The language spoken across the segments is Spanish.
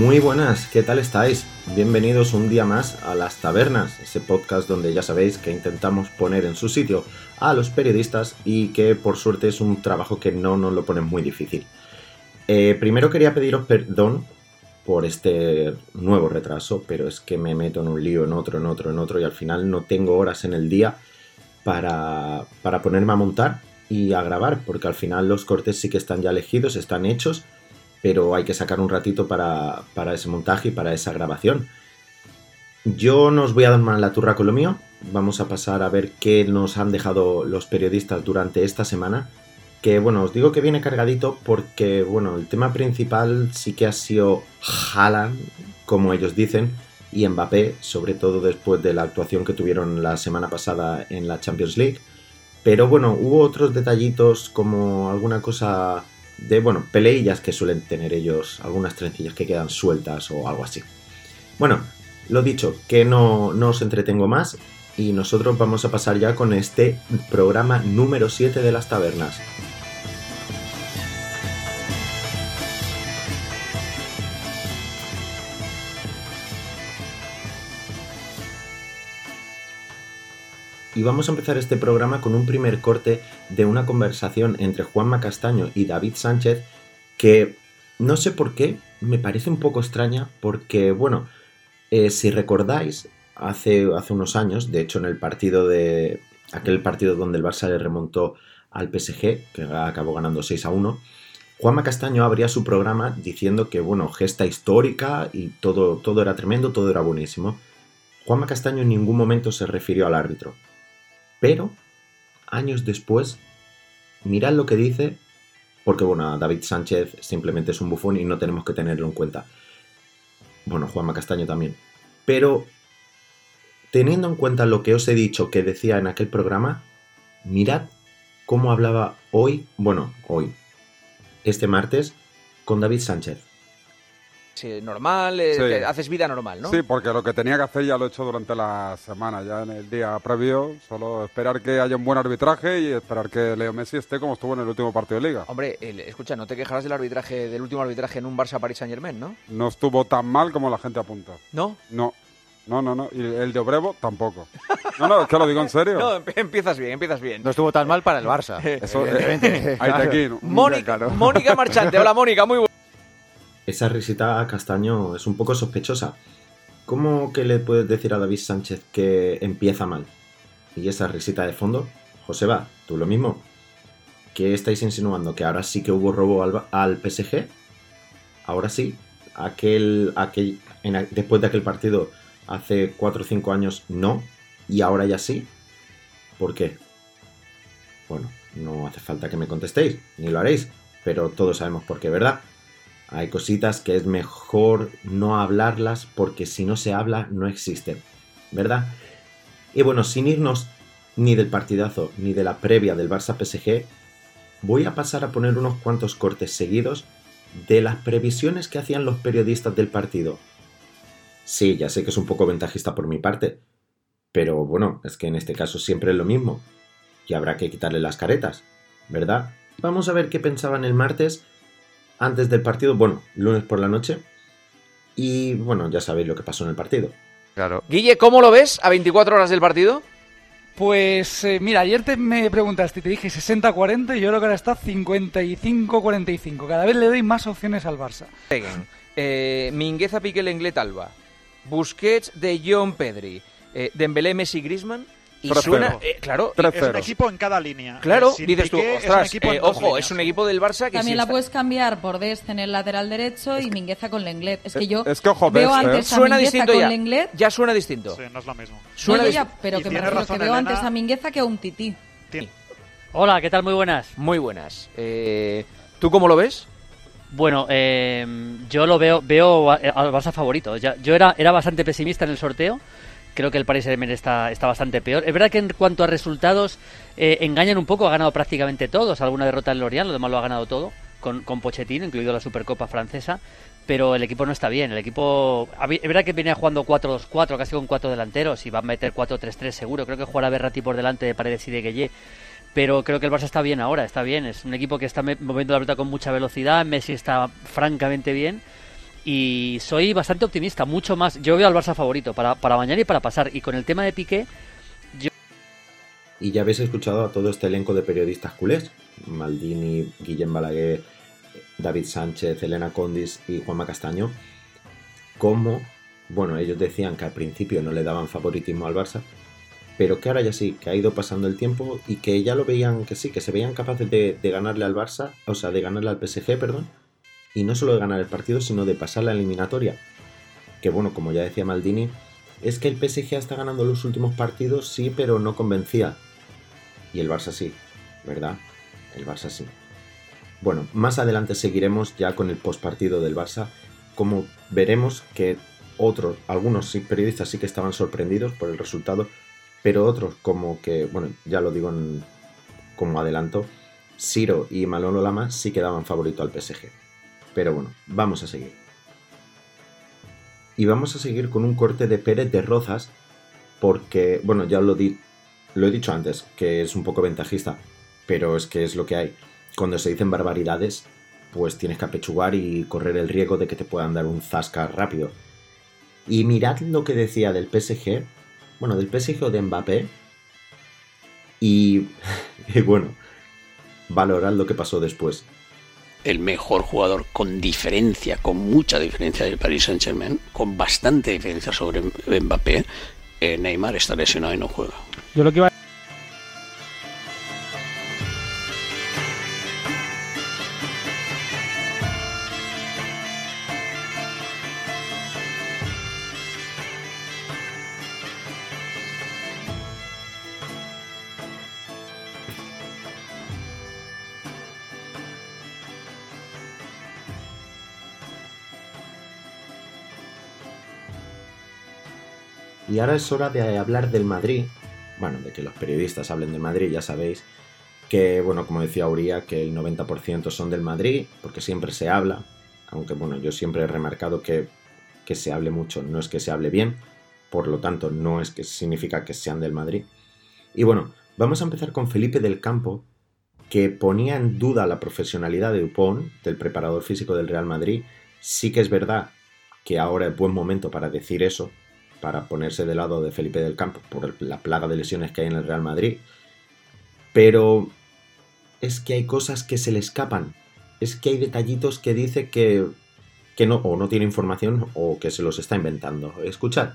Muy buenas, ¿qué tal estáis? Bienvenidos un día más a Las Tabernas, ese podcast donde ya sabéis que intentamos poner en su sitio a los periodistas y que por suerte es un trabajo que no nos lo pone muy difícil. Eh, primero quería pediros perdón por este nuevo retraso, pero es que me meto en un lío, en otro, en otro, en otro y al final no tengo horas en el día para, para ponerme a montar y a grabar, porque al final los cortes sí que están ya elegidos, están hechos pero hay que sacar un ratito para, ese montaje y para esa grabación. Yo no os voy a dar más la turra con lo mío, vamos a pasar a ver qué nos han dejado los periodistas durante esta semana. Que bueno, os digo que viene cargadito porque, bueno, el tema principal sí que ha sido Haaland, como ellos dicen, y Mbappé, sobre todo después de la actuación que tuvieron la semana pasada en la Champions League. Pero bueno, hubo otros detallitos como alguna cosa de, bueno, peleillas que suelen tener ellos, algunas trencillas que quedan sueltas o algo así. Bueno, lo dicho, que no, no os entretengo más y nosotros vamos a pasar ya con este programa número 7 de las tabernas. Y vamos a empezar este programa con un primer corte de una conversación entre Juanma Castaño y David Sánchez que no sé por qué me parece un poco extraña porque, bueno, eh, si recordáis, hace, hace unos años, de hecho en el partido de... aquel partido donde el Barça le remontó al PSG, que acabó ganando 6 a 1, Juanma Castaño abría su programa diciendo que, bueno, gesta histórica y todo, todo era tremendo, todo era buenísimo. Juanma Castaño en ningún momento se refirió al árbitro. Pero, años después, mirad lo que dice, porque bueno, David Sánchez simplemente es un bufón y no tenemos que tenerlo en cuenta. Bueno, Juanma Castaño también. Pero, teniendo en cuenta lo que os he dicho que decía en aquel programa, mirad cómo hablaba hoy, bueno, hoy, este martes, con David Sánchez normal, eh, haces vida normal, ¿no? Sí, porque lo que tenía que hacer ya lo he hecho durante la semana, ya en el día previo, solo esperar que haya un buen arbitraje y esperar que Leo Messi esté como estuvo en el último partido de Liga. Hombre, escucha, no te quejarás del arbitraje, del último arbitraje en un Barça-Paris Saint-Germain, ¿no? No estuvo tan mal como la gente apunta. ¿No? No. No, no, no. Y el de Obrevo tampoco. No, no, es que lo digo en serio. No, empiezas bien, empiezas bien. No estuvo tan mal para el Barça. Eso, evidentemente. Ahí aquí, Mónica, Mónica Marchante. Hola, Mónica, muy buena esa risita a Castaño es un poco sospechosa. ¿Cómo que le puedes decir a David Sánchez que empieza mal? ¿Y esa risita de fondo? Joseba, ¿tú lo mismo? ¿Qué estáis insinuando? ¿Que ahora sí que hubo robo al, PSG? Ahora sí. Aquel, aquel, después de aquel partido hace 4 o 5 años no. Y ahora ya sí. ¿Por qué? Bueno, no hace falta que me contestéis, ni lo haréis. Pero todos sabemos por qué, ¿verdad? Hay cositas que es mejor no hablarlas porque si no se habla no existen, ¿verdad? Y bueno, sin irnos ni del partidazo ni de la previa del Barça PSG, voy a pasar a poner unos cuantos cortes seguidos de las previsiones que hacían los periodistas del partido. Sí, ya sé que es un poco ventajista por mi parte, pero bueno, es que en este caso siempre es lo mismo, y habrá que quitarle las caretas, ¿verdad? Vamos a ver qué pensaban el martes antes del partido, bueno, lunes por la noche. Y bueno, ya sabéis lo que pasó en el partido. Claro. Guille, ¿cómo lo ves a 24 horas del partido? Pues eh, mira, ayer te me preguntaste y te dije 60-40 y yo creo que ahora está 55-45. Cada vez le doy más opciones al Barça. Eh, Mingueza, Piqué, Lenglet, Alba. Busquets de John Pedri. Eh, Dembélé, Messi, Griezmann. Y suena, eh, claro, es un equipo en cada línea. Claro, dices tú, ostras, eh, ojo, es un equipo del Barça que También la puedes cambiar por Dest en el lateral derecho y Mingueza con Lenglet. Es que yo veo antes a suena Mingueza con ya. Lenglet. Ya suena distinto. Sí, no es lo mismo. Suena ya, pero que me refiero que veo antes a Mingueza que a un tití. Hola, ¿qué tal? Muy buenas. Muy buenas. Eh, ¿Tú cómo lo ves? Bueno, yo lo veo, veo al Barça favorito. yo era, era bastante pesimista en el sorteo creo que el Paris Saint-Germain está, está bastante peor. Es verdad que en cuanto a resultados eh, engañan un poco, ha ganado prácticamente todos, alguna derrota en Lorient, lo demás lo ha ganado todo, con, con Pochettino, incluido la Supercopa francesa, pero el equipo no está bien. El equipo, es verdad que venía jugando 4-2-4, casi con cuatro delanteros, y va a meter 4-3-3 seguro. Creo que jugará Berrati por delante de Paredes y de Gueye. Pero creo que el Barça está bien ahora, está bien. Es un equipo que está moviendo la pelota con mucha velocidad. Messi está francamente bien Y soy bastante optimista, mucho más. Yo veo al Barça favorito para, para mañana y para pasar. Y con el tema de Piqué, yo... Y ya habéis escuchado a todo este elenco de periodistas culés. Maldini, Guillem Balaguer, David Sánchez, Elena Condis y Juanma Castaño. Como, bueno, ellos decían que al principio no le daban favoritismo al Barça, pero que ahora ya sí, que ha ido pasando el tiempo y que ya lo veían que sí, que se veían capaces de, ganarle al Barça, o sea, de ganarle al PSG, perdón, y no solo de ganar el partido, sino de pasar la eliminatoria. Que bueno, como ya decía Maldini, es que el PSG está ganando los últimos partidos, sí, pero no convencía. Y el Barça sí, ¿verdad? El Barça sí. Bueno, más adelante seguiremos ya con el postpartido del Barça, como veremos que otros, algunos periodistas sí que estaban sorprendidos por el resultado, pero otros como que, bueno, ya lo digo como adelanto, Siro y Manolo Lama sí que daban favorito al PSG. Pero bueno, vamos a seguir. Y vamos a seguir con un corte de Pérez de Rozas, porque, bueno, ya lo, di lo he dicho antes, que es un poco ventajista, pero es que es lo que hay. Cuando se dicen barbaridades, pues tienes que apechugar y correr el riesgo de que te puedan dar un zasca rápido. Y mirad lo que decía del PSG bueno, del PSG o de Mbappé. Y, bueno, valorar lo que pasó después. El mejor jugador con diferencia, con mucha diferencia del Paris Saint Germain, con bastante diferencia sobre Mbappé, eh, Neymar está lesionado y no juega. Yo lo que Y ahora es hora de hablar del Madrid. Bueno, de que los periodistas hablen del Madrid, ya sabéis. Que, bueno, como decía Uría, que el 90% son del Madrid, porque siempre se habla. Aunque, bueno, yo siempre he remarcado que, que se hable mucho, no es que se hable bien. Por lo tanto, no es que significa que sean del Madrid. Y bueno, vamos a empezar con Felipe del Campo, que ponía en duda la profesionalidad de Dupont, del preparador físico del Real Madrid. Sí que es verdad que ahora es buen momento para decir eso, para ponerse de lado de Felipe del Campo por la plaga de lesiones que hay en el Real Madrid. Pero es que hay cosas que se le escapan. Es que hay detallitos que dice que, que no, o no tiene información o que se los está inventando. Escuchad.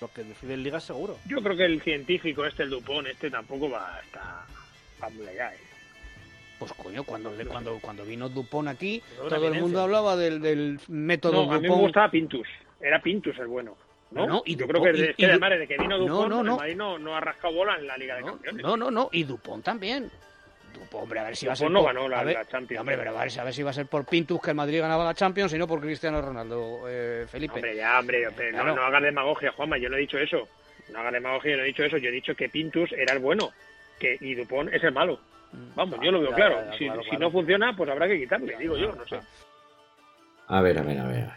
Lo que decide el Liga seguro. Yo creo que el científico este, el Dupont, este tampoco va a estar allá. ¿eh? Pues coño, cuando, cuando, cuando vino Dupont aquí, todo el mundo hablaba del, método no, Dupont. A mí me gustaba Pintus. Era Pintus el bueno. ¿No? y yo creo que, desde, que que vino Dupont, no, no, el no, no ha rascado bola en la Liga de Campeones. No, no, no, y Dupont también. Dupont, hombre, a ver si va a ser. no ganó la, Champions. Hombre, pero a ver, a ver si va a ser por Pintus que el Madrid ganaba la Champions y no por Cristiano Ronaldo, eh, Felipe. Hombre, ya, hombre, no, no hagas demagogia, Juanma, yo no he dicho eso. No hagas demagogia, yo no he dicho eso. Yo he dicho que Pintus era el bueno que, y Dupont es el malo. Mm. Vamos, yo lo veo claro. si, si no funciona, pues habrá que quitarle, digo yo, no sé. A ver, a ver, a ver.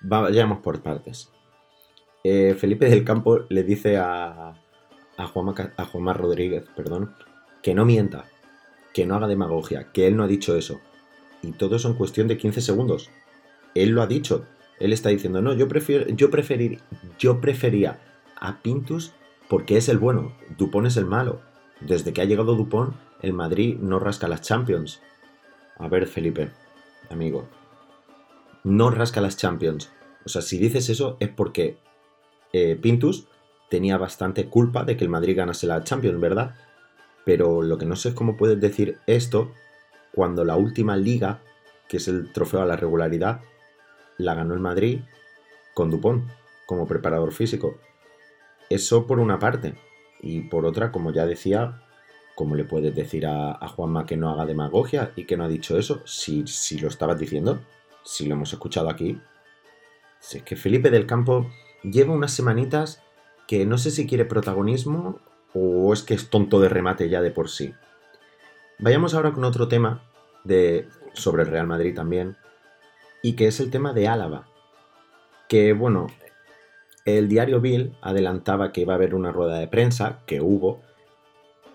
Vayamos por partes. Eh, Felipe del Campo le dice a, a, Juanma, Rodríguez perdón, que no mienta, que no haga demagogia, que él no ha dicho eso. Y todo eso en cuestión de 15 segundos. Él lo ha dicho. Él está diciendo, no, yo, prefiero, yo, preferir, yo prefería a Pintus porque es el bueno, Dupont es el malo. Desde que ha llegado Dupont, el Madrid no rasca las Champions. A ver, Felipe, amigo. No rasca las Champions. O sea, si dices eso es porque eh, Pintus tenía bastante culpa de que el Madrid ganase la Champions, ¿verdad? Pero lo que no sé es cómo puedes decir esto cuando la última liga, que es el trofeo a la regularidad, la ganó el Madrid con Dupont como preparador físico. Eso por una parte. Y por otra, como ya decía, ¿cómo le puedes decir a, Juanma que no haga demagogia y que no ha dicho eso? Si, si lo estabas diciendo, si lo hemos escuchado aquí. Si es que Felipe del Campo lleva unas semanitas que no sé si quiere protagonismo o es que es tonto de remate ya de por sí. Vayamos ahora con otro tema de, sobre el Real Madrid también, y que es el tema de Álava. Que bueno, el diario Bill adelantaba que iba a haber una rueda de prensa, que hubo,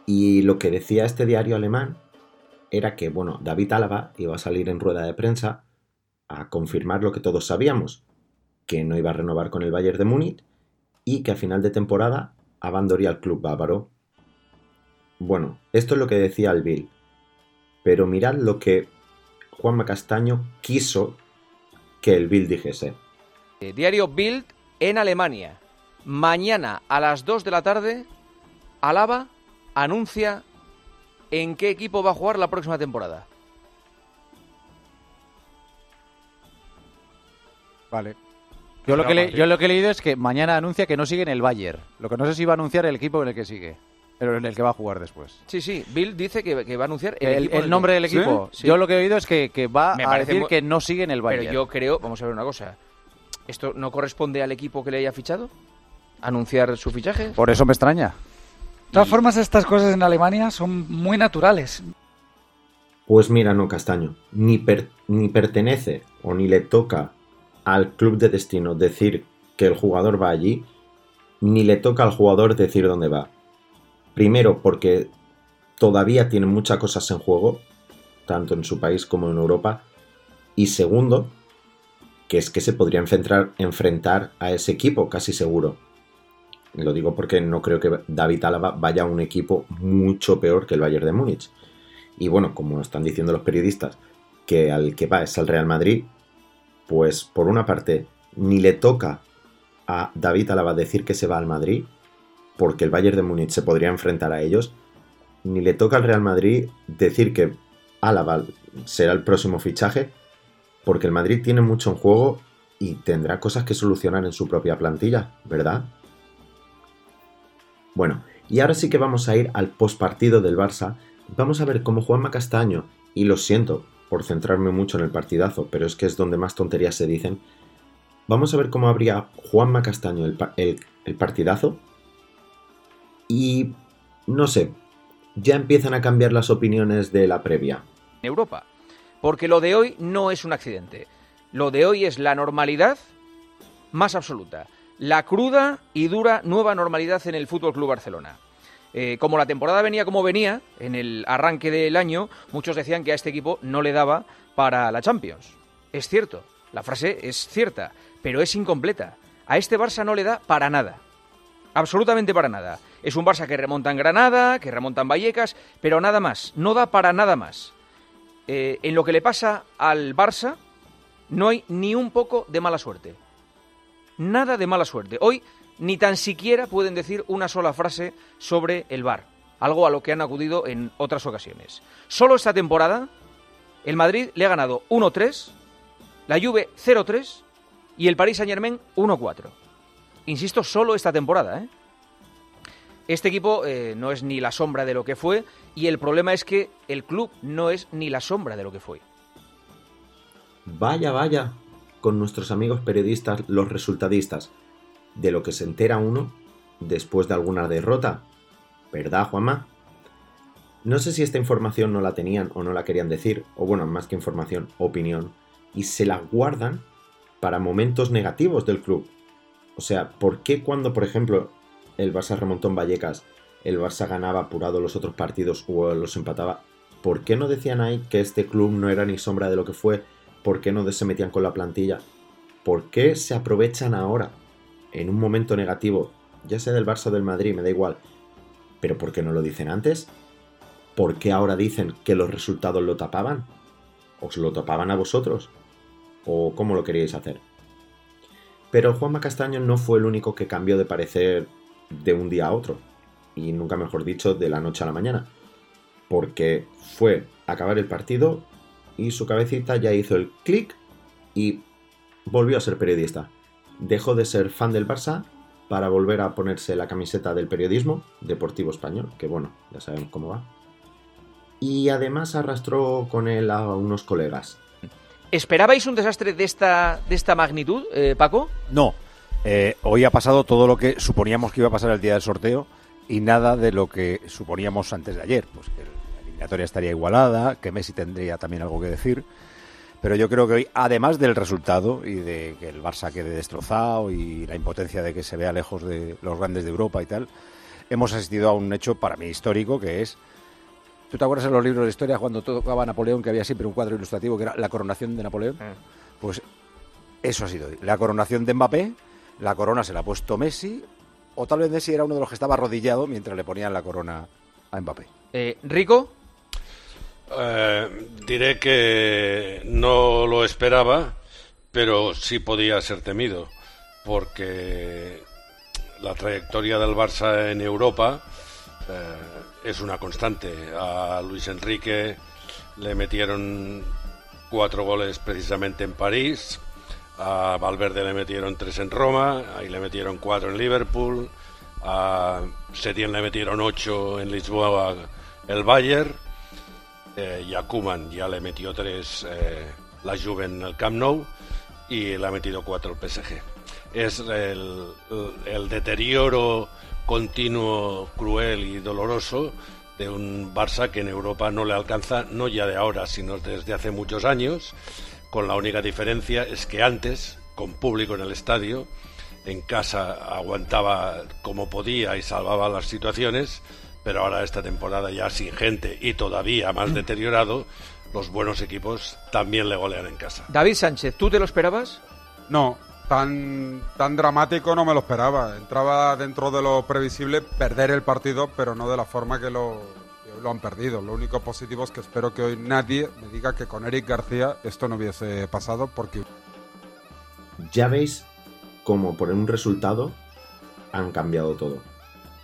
y lo que decía este diario alemán era que, bueno, David Álava iba a salir en rueda de prensa a confirmar lo que todos sabíamos, que no iba a renovar con el Bayern de Múnich y que a final de temporada abandonaría el club bávaro. Bueno, esto es lo que decía el Bill, pero mirad lo que Juanma Castaño quiso que el Bild dijese. Eh, diario Bild en Alemania. Mañana a las 2 de la tarde, Alaba anuncia en qué equipo va a jugar la próxima temporada. Vale. Yo lo, que yo lo que he leído es que mañana anuncia que no sigue en el Bayern. Lo que no sé si va a anunciar el equipo en el que sigue. Pero en el que va a jugar después. Sí, sí. Bill dice que, va a anunciar el, el, nombre del equipo. Yo lo que he oído es que, va a decir que no sigue en el Bayern. Pero yo creo, vamos a ver una cosa. ¿Esto no corresponde al equipo que le haya fichado? ¿Anunciar su fichaje? Por eso me extraña. De todas formas, estas cosas en Alemania son muy naturales. Pues mira, no, Castaño. Ni, ni pertenece o ni le toca al club de destino decir que el jugador va allí, ni le toca al jugador decir dónde va. Primero, porque todavía tiene muchas cosas en juego, tanto en su país como en Europa. Y segundo, que es que se podría enfrentar, enfrentar a ese equipo, casi seguro. Lo digo porque no creo que David Álava vaya a un equipo mucho peor que el Bayern de Múnich. Y bueno, como están diciendo los periodistas, que al que va es al Real Madrid, pues por una parte, ni le toca a David Álava decir que se va al Madrid, porque el Bayern de Múnich se podría enfrentar a ellos, ni le toca al Real Madrid decir que Álava será el próximo fichaje, porque el Madrid tiene mucho en juego y tendrá cosas que solucionar en su propia plantilla, ¿verdad? Bueno, y ahora sí que vamos a ir al postpartido del Barça. Vamos a ver cómo Juanma Castaño, y lo siento por centrarme mucho en el partidazo, pero es que es donde más tonterías se dicen. Vamos a ver cómo habría Juanma Castaño el, el partidazo y no sé, ya empiezan a cambiar las opiniones de la previa. Europa, porque lo de hoy no es un accidente. Lo de hoy es la normalidad más absoluta. La cruda y dura nueva normalidad en el Fútbol Club Barcelona. Eh, como la temporada venía como venía, en el arranque del año, muchos decían que a este equipo no le daba para la Champions. Es cierto, la frase es cierta, pero es incompleta. A este Barça no le da para nada. Absolutamente para nada. Es un Barça que remonta en Granada, que remonta en Vallecas, pero nada más. No da para nada más. Eh, en lo que le pasa al Barça, no hay ni un poco de mala suerte. Nada de mala suerte. Hoy ni tan siquiera pueden decir una sola frase sobre el Bar, algo a lo que han acudido en otras ocasiones. Solo esta temporada, el Madrid le ha ganado 1-3, la Juve 0-3 y el Paris Saint-Germain 1-4. Insisto, solo esta temporada, ¿eh? Este equipo eh, no es ni la sombra de lo que fue y el problema es que el club no es ni la sombra de lo que fue. Vaya, vaya, con nuestros amigos periodistas, los resultadistas, de lo que se entera uno después de alguna derrota. ¿Verdad, Juanma? No sé si esta información no la tenían o no la querían decir, o bueno, más que información, opinión, y se la guardan para momentos negativos del club. O sea, ¿por qué cuando, por ejemplo, el Barça remontó en Vallecas, el Barça ganaba apurado los otros partidos o los empataba, ¿por qué no decían ahí que este club no era ni sombra de lo que fue? ¿Por qué no se metían con la plantilla? ¿Por qué se aprovechan ahora, en un momento negativo, ya sea del Barça o del Madrid, me da igual, pero ¿por qué no lo dicen antes? ¿Por qué ahora dicen que los resultados lo tapaban? ¿Os lo tapaban a vosotros? ¿O cómo lo queríais hacer? Pero Juanma Castaño no fue el único que cambió de parecer de un día a otro, y nunca mejor dicho, de la noche a la mañana, porque fue acabar el partido y su cabecita ya hizo el clic y volvió a ser periodista. Dejó de ser fan del Barça para volver a ponerse la camiseta del periodismo deportivo español, que bueno, ya sabemos cómo va. Y además arrastró con él a unos colegas. ¿Esperabais un desastre de esta, de esta magnitud, eh, Paco? No, eh, hoy ha pasado todo lo que suponíamos que iba a pasar el día del sorteo y nada de lo que suponíamos antes de ayer. Pues que la eliminatoria estaría igualada, que Messi tendría también algo que decir. Pero yo creo que hoy, además del resultado y de que el Barça quede destrozado y la impotencia de que se vea lejos de los grandes de Europa y tal, hemos asistido a un hecho para mí histórico que es. ¿Tú te acuerdas en los libros de historia cuando tocaba Napoleón que había siempre un cuadro ilustrativo que era la coronación de Napoleón? Mm. Pues eso ha sido. La coronación de Mbappé, la corona se la ha puesto Messi, o tal vez Messi era uno de los que estaba arrodillado mientras le ponían la corona a Mbappé. Eh, ¿Rico? Eh, diré que no lo esperaba, pero sí podía ser temido, porque la trayectoria del Barça en Europa eh, es una constante. A Luis Enrique le metieron cuatro goles precisamente en París, a Valverde le metieron tres en Roma, ahí le metieron cuatro en Liverpool, a Setién le metieron ocho en Lisboa el Bayern, eh, ya le metió tres eh, la Juve en el Camp Nou y le ha metido cuatro el PSG. Es el deterioro continuo, cruel y doloroso de un Barça que en Europa no le alcanza, no ya de ahora, sino desde hace muchos años, con la única diferencia es que antes, con público en el estadio, en casa aguantaba como podía y salvaba las situaciones, pero ahora esta temporada ya sin gente y todavía más deteriorado, los buenos equipos también le golean en casa. David Sánchez, ¿tú te lo esperabas? No, tan, tan dramático no me lo esperaba. Entraba dentro de lo previsible perder el partido, pero no de la forma que lo, lo han perdido. Lo único positivo es que espero que hoy nadie me diga que con Eric García esto no hubiese pasado porque... Ya veis cómo por un resultado han cambiado todo.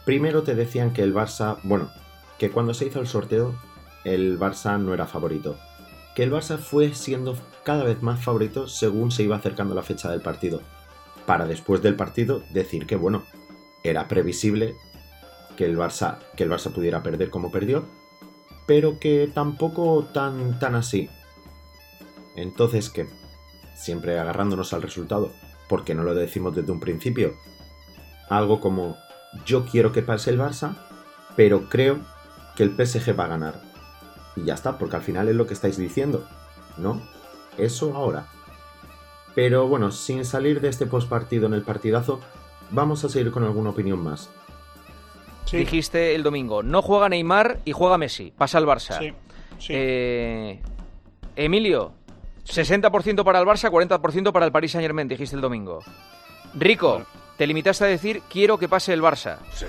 Primero te decían que el Barça, bueno, que cuando se hizo el sorteo el Barça no era favorito que el Barça fue siendo cada vez más favorito según se iba acercando la fecha del partido, para después del partido decir que bueno, era previsible que el Barça, que el Barça pudiera perder como perdió, pero que tampoco tan tan así. Entonces que siempre agarrándonos al resultado, porque no lo decimos desde un principio. Algo como yo quiero que pase el Barça, pero creo que el PSG va a ganar y ya está, porque al final es lo que estáis diciendo, ¿no? Eso ahora. Pero bueno, sin salir de este postpartido en el partidazo, vamos a seguir con alguna opinión más. Dijiste el domingo, no juega Neymar y juega Messi, pasa al Barça. Eh, Emilio, 60% para el Barça, 40% para el Paris Saint Germain, dijiste el domingo. Rico, te limitaste a decir quiero que pase el Barça. Sí.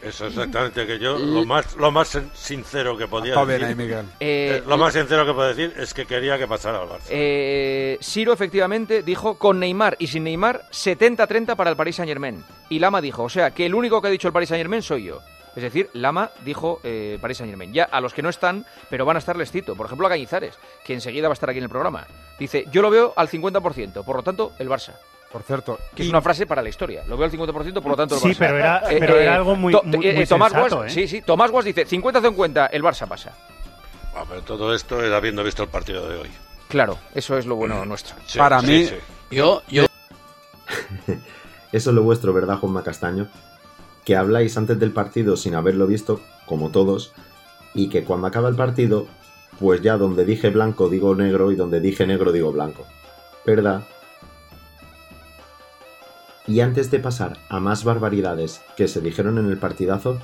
Eso exactamente que yo lo más lo más sincero que podía decir. Miguel. Eh, lo más sincero que puedo decir es que quería que pasara al Barça. Eh, Siro efectivamente dijo con Neymar y sin Neymar 70-30 para el Paris Saint-Germain. Y Lama dijo, o sea, que el único que ha dicho el Paris Saint-Germain soy yo. Es decir, Lama dijo eh, Paris Saint Germain. Ya a los que no están, pero van a estar les cito. Por ejemplo, a Cañizares, que enseguida va a estar aquí en el programa. Dice, yo lo veo al 50%, por lo tanto, el Barça. Por cierto. Que es una frase para la historia. Lo veo al 50%, por lo tanto el Sí, pero era, eh, pero era eh, algo muy, muy, Tomás sensato, Sí, sí. Tomás Guas dice 50-50, el Barça pasa. Ah, pero todo esto es habiendo visto el partido de hoy. Claro, eso es lo bueno nuestro. para mí... Yo, yo... eso es lo vuestro, ¿verdad, Juanma Castaño? Que habláis antes del partido sin haberlo visto, como todos, y que cuando acaba el partido, pues ya donde dije blanco digo negro y donde dije negro digo blanco. ¿Verdad? Y antes de pasar a más barbaridades que se dijeron en el partidazo,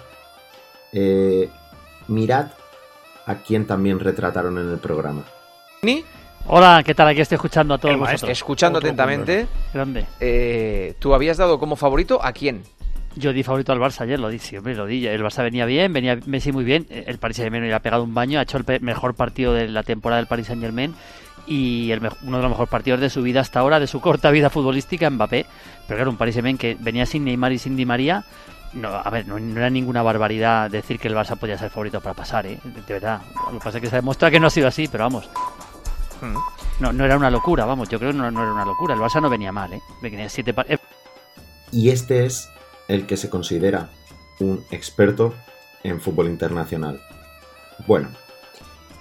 eh, mirad a quien también retrataron en el programa. ¿Ni? Hola, ¿qué tal? Aquí estoy escuchando a todos vosotros. Escuchando atentamente. ¿Dónde? Eh, ¿Tú habías dado como favorito a quién? Yo di favorito al Barça ayer, lo dije, hombre, lo di. El Barça venía bien, venía Messi muy bien. El Paris Saint-Germain le ha pegado un baño, ha hecho el mejor partido de la temporada del Paris Saint-Germain y el, uno de los mejores partidos de su vida hasta ahora, de su corta vida futbolística, Mbappé. Pero claro, un Paris Saint-Germain que venía sin Neymar y sin Di María. No, a ver, no, era ninguna barbaridad decir que el Barça podía ser favorito para pasar, ¿eh? De verdad. Lo que pasa es que se demuestra que no ha sido así, pero vamos. Hmm. No, no era una locura, vamos. Yo creo que no, no era una locura. El Barça no venía mal, ¿eh? Venía siete eh. Y este es el que se considera un experto en fútbol internacional. Bueno,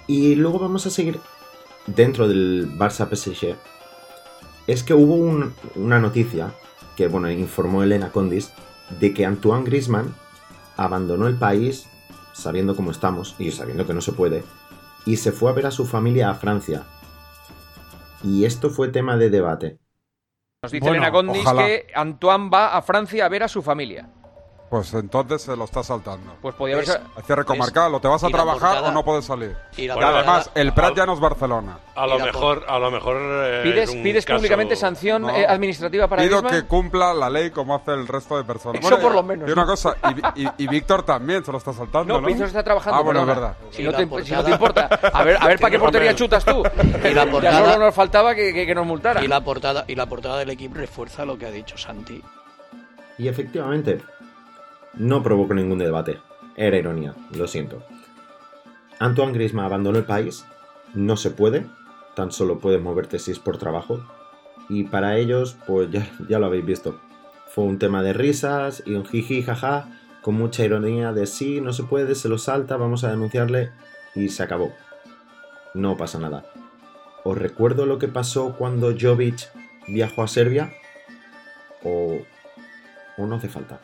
y luego vamos a seguir dentro del Barça PSG es que hubo una noticia que bueno, informó Elena Condis de que Antoine Griezmann abandonó el país sabiendo cómo estamos y sabiendo que no se puede y se fue a ver a su familia a Francia. Y esto fue tema de debate. Nos dice Elena Condis que Antoine va a Francia a ver a su familia. Pues entonces se lo está saltando. Pues podía haber... Hacia comarcal, o te vas a trabajar o no puedes salir. Y, además, el Prat ya no es Barcelona. A lo mejor, a lo mejor... Eh, ¿Pides, pides públicamente sanción eh, administrativa para Pido que cumpla la ley como hace el resto de personas. Eso por lo menos. Y una cosa, y, Víctor también se lo está saltando, ¿no? Víctor está trabajando. Ah, bueno, es verdad. Si no, te, importa. A ver, a ver ¿para qué portería chutas tú? Y la portada, ya solo nos faltaba que, que, que nos multara. Y la, portada, y la portada del equipo refuerza lo que ha dicho Santi. Y efectivamente, no provocó ningún debate. Era ironía, lo siento. Antoine Griezmann abandonó el país. No se puede. Tan solo puedes moverte si es por trabajo. Y para ellos, pues ya, lo habéis visto. Fue un tema de risas y un jiji jaja, con mucha ironía de sí, no se puede, se lo salta, vamos a denunciarle y se acabó. No pasa nada. ¿Os recuerdo lo que pasó cuando Jovic viajó a Serbia? ¿O, o no hace falta?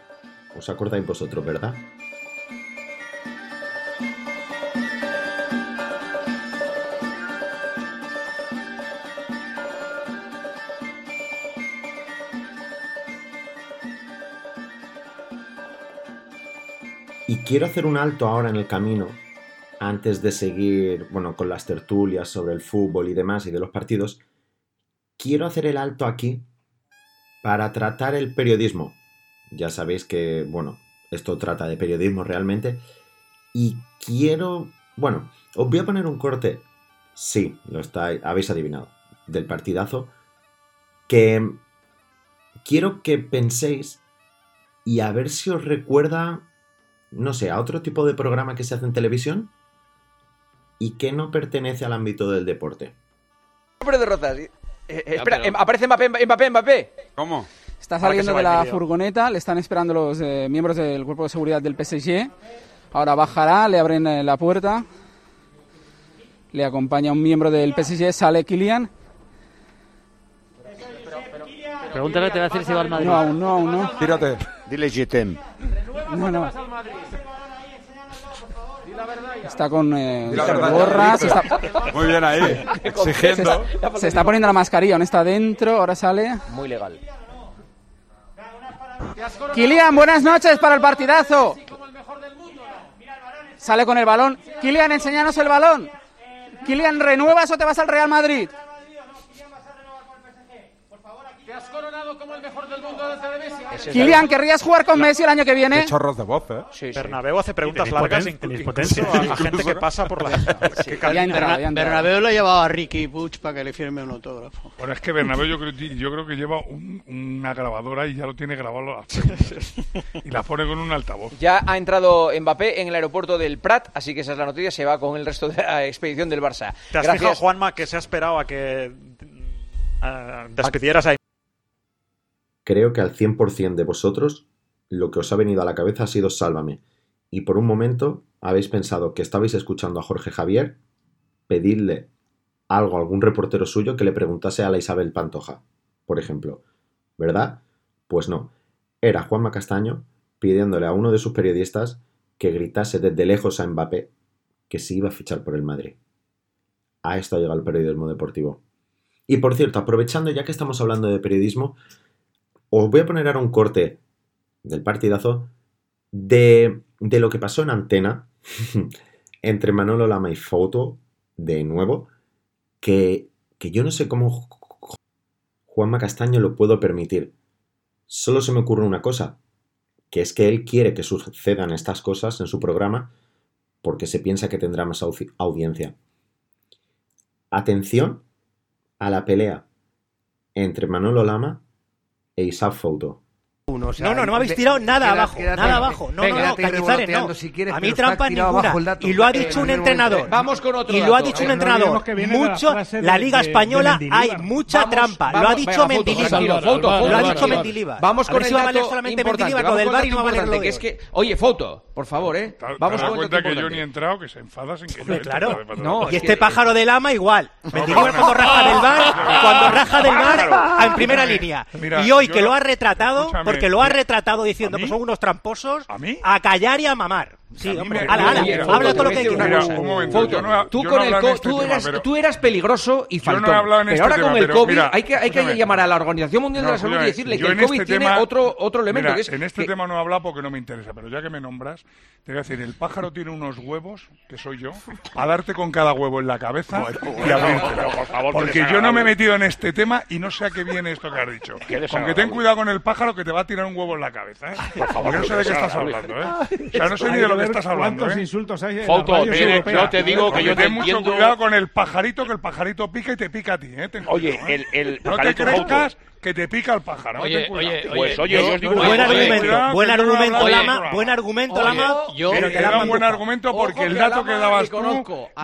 ¿Os acordáis vosotros, verdad? Y quiero hacer un alto ahora en el camino, antes de seguir, bueno, con las tertulias sobre el fútbol y demás y de los partidos. Quiero hacer el alto aquí para tratar el periodismo, ya sabéis que, bueno, esto trata de periodismo realmente. Y quiero, bueno, os voy a poner un corte, sí, lo estáis, habéis adivinado, del partidazo, que quiero que penséis y a ver si os recuerda, no sé, a otro tipo de programa que se hace en televisión y que no pertenece al ámbito del deporte. Hombre de eh, eh, espera, em, aparece Mbappé, Mbappé, Mbappé. ¿Cómo? Está saliendo de la furgoneta, le están esperando los eh, miembros del cuerpo de seguridad del PSG. Ahora bajará, le abren eh, la puerta. Le acompaña un miembro del PSG, sale Kylian. Pregúntale, te va a decir si va al Madrid. No, aún no, aún no. Tírate. Dile Jetem. No, no. Está con eh, gorras. Está... Muy bien ahí, exigiendo. Se está, se está poniendo la mascarilla, aún está dentro, ahora sale. Muy legal. Kilian, buenas noches para el partidazo. Sale con el balón. Kilian, enséñanos el balón. Kilian, ¿renuevas o te vas al Real Madrid? como el mejor del mundo Kilian, ¿querrías jugar con Messi el año que viene? Qué chorros de voz, ¿eh? Sí, Bernabéu hace preguntas largas incluso a, gente que pasa por la... Sí. Ya entrado, ya Bernabéu lo ha llevado a Ricky Butch para que le firme un autógrafo. Bueno, es que Bernabéu yo creo, yo creo que lleva una grabadora y ya lo tiene grabado y la pone con un altavoz. Ya ha entrado Mbappé en el aeropuerto del Prat, así que esa es la noticia, se va con el resto de la expedición del Barça. ¿Te has Gracias. fijado, Juanma, que se ha esperado a que uh, despidieras a Creo que al 100% de vosotros lo que os ha venido a la cabeza ha sido Sálvame, y por un momento habéis pensado que estabais escuchando a Jorge Javier pedirle algo a algún reportero suyo que le preguntase a la Isabel Pantoja, por ejemplo. ¿Verdad? Pues no. Era Juanma Castaño pidiéndole a uno de sus periodistas que gritase desde lejos a Mbappé que se iba a fichar por el Madrid. A esto ha llegado el periodismo deportivo. Y por cierto, aprovechando ya que estamos hablando de periodismo, os voy a poner ahora un corte del partidazo de, de lo que pasó en antena entre Manolo Lama y Foto, de nuevo, que, que yo no sé cómo Juanma Castaño lo puedo permitir. Solo se me ocurre una cosa, que es que él quiere que sucedan estas cosas en su programa porque se piensa que tendrá más audiencia. Atención a la pelea entre Manolo Lama e Isaac Foto. Uno, o sea, no, no, no me habéis tirado nada abajo, quédate, nada abajo. No, venga, no, no, Cañizares no. Si quieres, a mí trampa ninguna. Y lo ha dicho un entrenador. Vamos con otro Y lo ha dicho un entrenador. Mucho, la Liga Española hay mucha trampa. Lo ha dicho Mendilibar. Lo ha dicho Mendilibar. Vamos con el dato solamente Mendilibar, lo del bar y no va a valer que es que, oye, Foto, por favor, ¿eh? Vamos con cuenta que yo ni he entrado, que se enfada sin que yo Claro. Y este pájaro del ama igual. Mendilibar cuando raja del bar, cuando raja del bar, en primera línea. Y hoy que lo ha retratado, porque lo ha retratado diciendo que son unos tramposos, ¿A, callar y a mamar. Sí, hombre, ala, ala, habla todo lo que quieras. Tú con el este tú eras peligroso y faltó. Pero este ahora con el COVID hay que hay que llamar a la Organización Mundial de la Salud y decirle que el COVID este tiene otro otro elemento que es en este tema no he hablado porque no me interesa, pero ya que me nombras, te voy a decir, el pájaro tiene unos huevos, que soy yo, a darte con cada huevo en la cabeza y abrirte. Porque yo no me he metido en este tema y no sé a qué viene esto que has dicho. Aunque ten cuidado con el pájaro que te va a tirar un huevo en la cabeza, ¿eh? Porque no sé de qué estás hablando, ¿eh? O sea, no sé ni de lo estás hablando, ¿Cuántos ¿eh? insultos hay en Foto, yo te digo que yo ten mucho cuidado con el pajarito, que el pajarito pica y te pica a ti, ¿eh? Oye, el, el No te crezcas que te pica el pájaro. Oye, oye, pues oye, yo os digo buen argumento, buen argumento, Lama, buen argumento, Lama. Yo pero te da un buen argumento porque el dato que dabas tú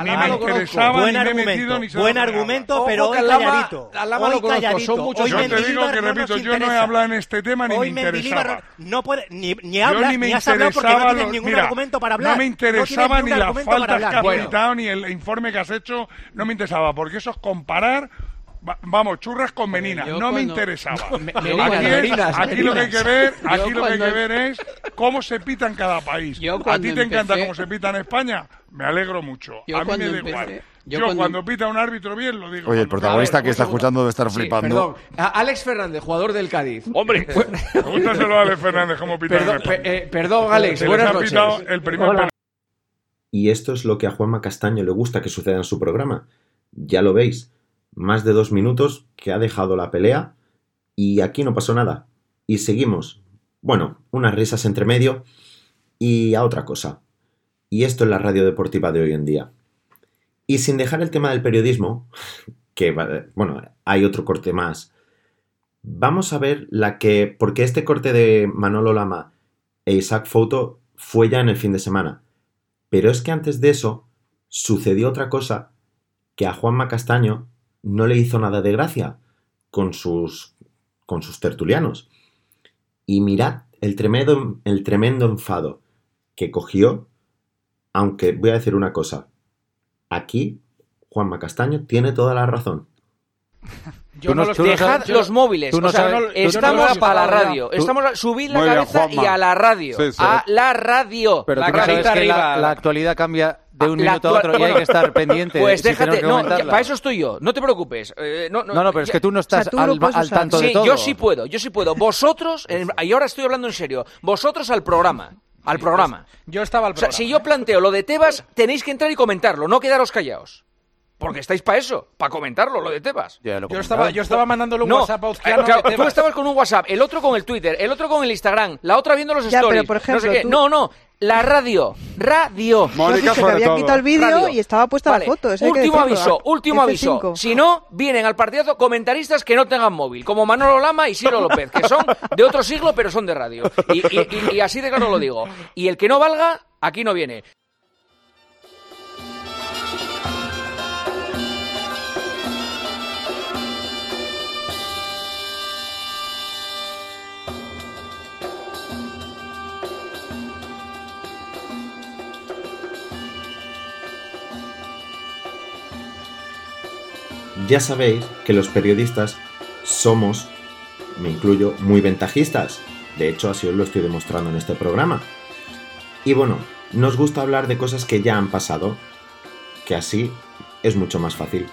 ni me interesaba buen ni me he argumento, metido ni Buen argumento, pero hoy calladito. Hoy calladito. Yo te digo que repito, yo no he hablado en este tema ni me interesaba. No puede ni ni hablas ni has hablado porque no tienes ningún argumento para hablar. No me interesaba ni las faltas que has quitado ni el informe que has hecho, no me interesaba porque eso es comparar vamos, churras con meninas, no me interesaba. aquí, lo que hay que ver, aquí lo que hay que ver es cómo se pita en cada país. a ti te encanta cómo se pita en España, me alegro mucho. a mí me da igual. Yo, cuando... pita un árbitro bien lo digo. Oye, el protagonista que está escuchando debe estar flipando. Perdón, Alex Fernández, jugador del Cádiz. Hombre, pregúntaselo a Alex Fernández cómo pita. Perdón, eh, perdón Alex, buenas noches. El primer y esto es lo que a Juanma Castaño le gusta que suceda en su programa. Ya lo veis, más de dos minutos que ha dejado la pelea y aquí no pasó nada. Y seguimos. Bueno, unas risas entre medio y a otra cosa. Y esto es la radio deportiva de hoy en día. Y sin dejar el tema del periodismo, que bueno, hay otro corte más. Vamos a ver la que. Porque este corte de Manolo Lama e Isaac Foto fue ya en el fin de semana. Pero es que antes de eso sucedió otra cosa que a Juanma Castaño no le hizo nada de gracia con sus, con sus tertulianos. Y mirad el tremendo, el tremendo enfado que cogió, aunque voy a decir una cosa, aquí Juanma Castaño tiene toda la razón. Yo no los, dejad los móviles. estamos para la radio. Estamos a subir la cabeza y a la radio. A la radio. Pero la tú sabes que la, actualidad cambia de un minuto a otro y hay que estar pendiente. Pues déjate, no, para eso estoy yo, no te preocupes. Eh, no, no, pero es que tú no estás al, tanto de todo. Yo sí puedo, yo sí puedo. Vosotros, y ahora estoy hablando en serio, vosotros al programa. Al programa. Yo estaba al programa. O sea, si yo planteo lo de Tebas, tenéis que entrar y comentarlo, no quedaros callados. Porque estáis para eso, para comentarlo, lo de Tebas. yo, estaba, yo estaba mandándole un WhatsApp a Uzquiano Tú estabas con un WhatsApp, el otro con el Twitter, el otro con el Instagram, la otra viendo los stories. por ejemplo, no, no, la radio. Radio. Mónica que habían quitado el vídeo y estaba puesta la foto. último aviso, último aviso. Si no, vienen al partidazo comentaristas que no tengan móvil, como Manolo Lama y Ciro López, que son de otro siglo pero son de radio. y así de claro lo digo. Y el que no valga, aquí no viene. Ya sabéis que los periodistas somos, me incluyo, muy ventajistas. De hecho, así os lo estoy demostrando en este programa. Y bueno, nos gusta hablar de cosas que ya han pasado, que así es mucho más fácil.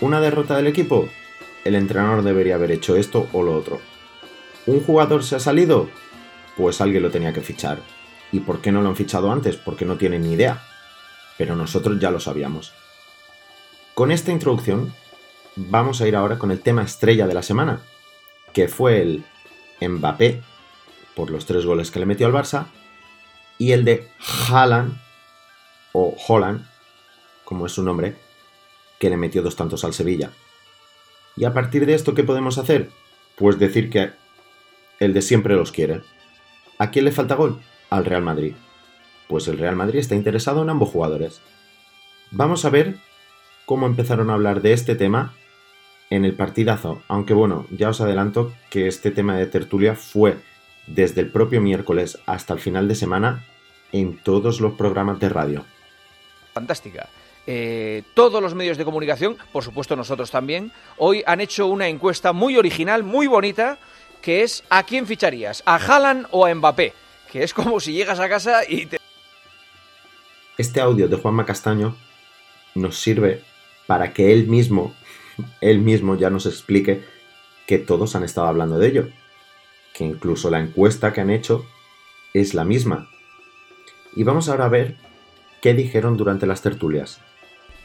¿Una derrota del equipo? El entrenador debería haber hecho esto o lo otro. ¿Un jugador se ha salido? Pues alguien lo tenía que fichar. ¿Y por qué no lo han fichado antes? Porque no tienen ni idea. Pero nosotros ya lo sabíamos. Con esta introducción vamos a ir ahora con el tema estrella de la semana, que fue el Mbappé, por los tres goles que le metió al Barça, y el de Haaland, o Holland, como es su nombre, que le metió dos tantos al Sevilla. Y a partir de esto, ¿qué podemos hacer? Pues decir que el de siempre los quiere. ¿A quién le falta gol? Al Real Madrid. Pues el Real Madrid está interesado en ambos jugadores. Vamos a ver cómo empezaron a hablar de este tema en el partidazo, aunque bueno, ya os adelanto que este tema de tertulia fue desde el propio miércoles hasta el final de semana en todos los programas de radio. Fantástica. Eh, todos los medios de comunicación, por supuesto nosotros también, hoy han hecho una encuesta muy original, muy bonita, que es ¿a quién ficharías? ¿A Haaland o a Mbappé? Que es como si llegas a casa y te este audio de Juanma Castaño nos sirve para que él mismo, él mismo ya nos explique que todos han estado hablando de ello, que incluso la encuesta que han hecho es la misma. Y vamos ahora a ver qué dijeron durante las tertulias.